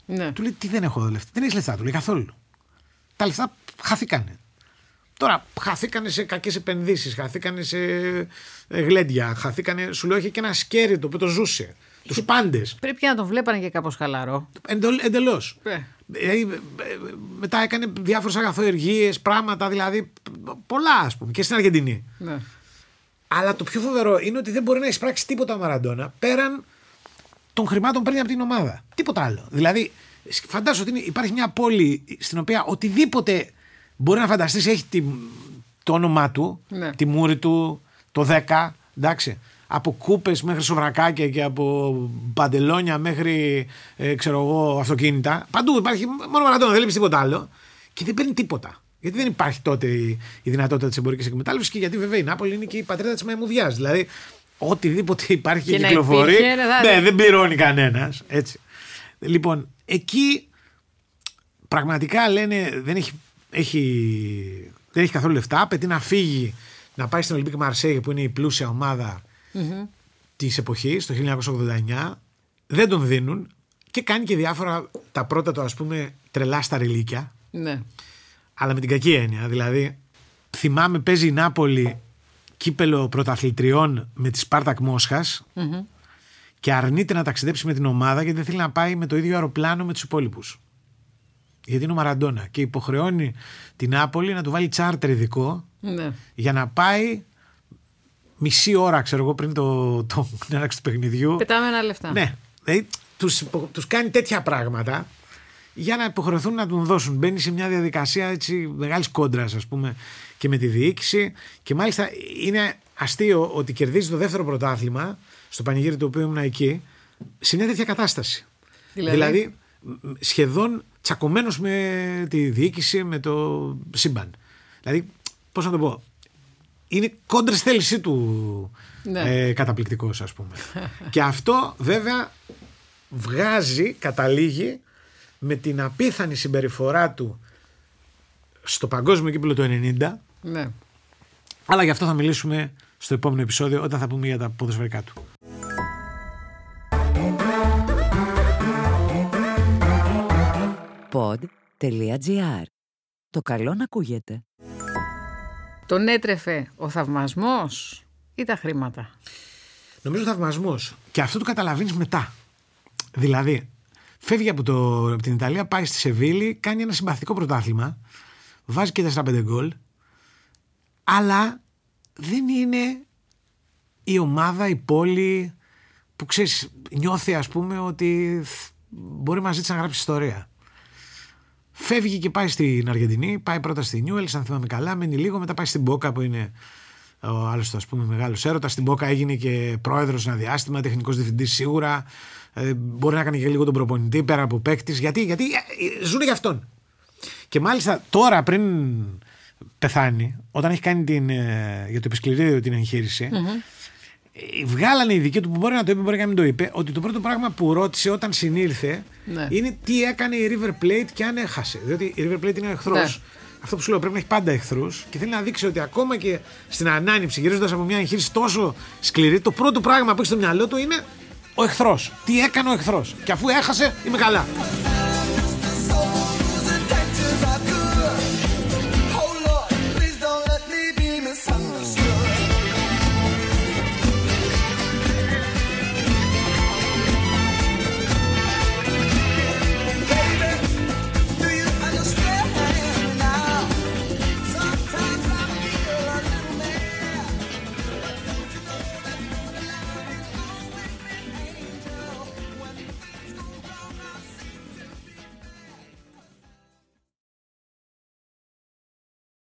Ναι. Του λέει: Τι δεν έχω λεφτά. Δεν έχεις λεφτά, του λέει καθόλου. Τα λεφτά χαθήκανε. Τώρα χαθήκανε σε κακές επενδύσεις, χαθήκανε σε ε, γλέντια, χαθήκανε. Σου λέω: Έχει και ένα σκέρι το οποίο το ζούσε. Τους πάντες. Πρέπει να τον βλέπανε και κάπως χαλαρό. Εντελώς. Ε. μετά έκανε διάφορες αγαθοεργίες, πράγματα δηλαδή. Πολλά ας πούμε και στην Αργεντινή. Ναι. Αλλά το πιο φοβερό είναι ότι δεν μπορεί να εισπράξει τίποτα ο Μαραντόνα πέραν των χρημάτων που παίρνει από την ομάδα. Τίποτα άλλο. Δηλαδή Φαντάζομαι ότι είναι- υπάρχει μια πόλη στην οποία οτιδήποτε μπορεί να φανταστείς έχει τη, το όνομά του, Ναι. τη μούρη του, το 10, εντάξει. Από κούπες μέχρι σοβρακάκια και από παντελόνια μέχρι ε, ξέρω εγώ, αυτοκίνητα. Παντού υπάρχει μόνο μαρατόνα, δεν βλέπει τίποτα άλλο. Και δεν παίρνει τίποτα. Γιατί δεν υπάρχει τότε η, η δυνατότητα της εμπορικής εκμετάλλευσης και γιατί βέβαια η Νάπολη είναι και η πατρίδα της μαϊμουδιάς. Δηλαδή, οτιδήποτε υπάρχει και, Και να κυκλοφορεί. υπήρχε, θα- ναι, δεν πληρώνει κανένας. Έτσι. Λοιπόν, εκεί πραγματικά λένε δεν έχει, έχει, δεν έχει καθόλου λεφτά. Απαιτεί να φύγει να πάει στην Ολιμπίκ Μαρσέιγ που είναι η πλούσια ομάδα της εποχής το 1989 δεν τον δίνουν και κάνει και διάφορα τα πρώτα του ας πούμε τρελά τα τρελίκια Ναι. αλλά με την κακή έννοια δηλαδή θυμάμαι παίζει η Νάπολη κύπελο πρωταθλητριών με τη Σπάρτακ Μόσχας και αρνείται να ταξιδέψει με την ομάδα γιατί δεν θέλει να πάει με το ίδιο αεροπλάνο με τους υπόλοιπους γιατί είναι ο Μαραντόνα και υποχρεώνει την Νάπολη να του βάλει τσάρτερ ειδικό Ναι. για να πάει μισή ώρα, ξέρω εγώ, πριν το, το, την έναρξη του παιχνιδιού. Πετάμε ένα λεφτά. Ναι. Δηλαδή, τους, υπο- τους κάνει τέτοια πράγματα για να υποχρεωθούν να τον δώσουν. Μπαίνει σε μια διαδικασία έτσι μεγάλης κόντρας, ας πούμε, και με τη διοίκηση. Και μάλιστα είναι αστείο ότι κερδίζει το δεύτερο πρωτάθλημα, στο πανηγύρι του οποίου ήμουν εκεί, σε μια τέτοια κατάσταση. Δηλαδή; Δηλαδή, μ, σχεδόν τσακωμένος με τη διοίκηση, με το σύμπαν. Δηλαδή, πώς να το πω. Είναι κόντρες θέλησή του Ναι. ε, καταπληκτικός ας πούμε. και αυτό βέβαια βγάζει, καταλήγει με την απίθανη συμπεριφορά του στο παγκόσμιο κύπελο του 90 Ναι. αλλά γι' αυτό θα μιλήσουμε στο επόμενο επεισόδιο όταν θα πούμε για τα ποδοσφαιρικά του. Pod.gr. Το καλό να ακούγεται. Τον έτρεφε ο θαυμασμός ή τα χρήματα; Νομίζω θαυμασμός. Και αυτό το καταλαβαίνεις μετά. Δηλαδή, φεύγει από, το, από την Ιταλία, πάει στη Σεβίλη, κάνει ένα συμπαθητικό πρωτάθλημα, βάζει και 4-5 γκολ, αλλά δεν είναι η ομάδα, η πόλη που ξέρεις, νιώθει ας πούμε ότι θ- μπορεί μαζί της να γράψει ιστορία. Φεύγει και πάει στην Αργεντινή, πάει πρώτα στη Νιούελ, αν θυμάμαι καλά, μένει λίγο, μετά πάει στην Μπόκα που είναι ο άλλος ας πούμε μεγάλος έρωτας. Στην Μπόκα έγινε και πρόεδρος ένα διάστημα, τεχνικός διευθυντής σίγουρα. Ε, μπορεί να κάνει και λίγο τον προπονητή πέρα από παίκτης. Γιατί, γιατί ε, ζουν για αυτόν. Και μάλιστα τώρα πριν πεθάνει, όταν έχει κάνει την, ε, για το επισκληρίδιο την εγχείρηση, ε, βγάλανε οι δικοί του που μπορεί να το είπε, μπορεί να μην το είπε, ότι το πρώτο πράγμα που ρώτησε όταν συνήλθε Ναι. είναι τι έκανε η River Plate και αν έχασε. Διότι η River Plate είναι εχθρός. Ναι. Αυτό που σου λέω πρέπει να έχει πάντα εχθρούς και θέλει να δείξει ότι ακόμα και στην ανάνυψη, γυρίζοντας από μια εγχείρηση τόσο σκληρή, το πρώτο πράγμα που έχει στο μυαλό του είναι ο εχθρός. Τι έκανε ο εχθρός. Και αφού έχασε, είμαι καλά.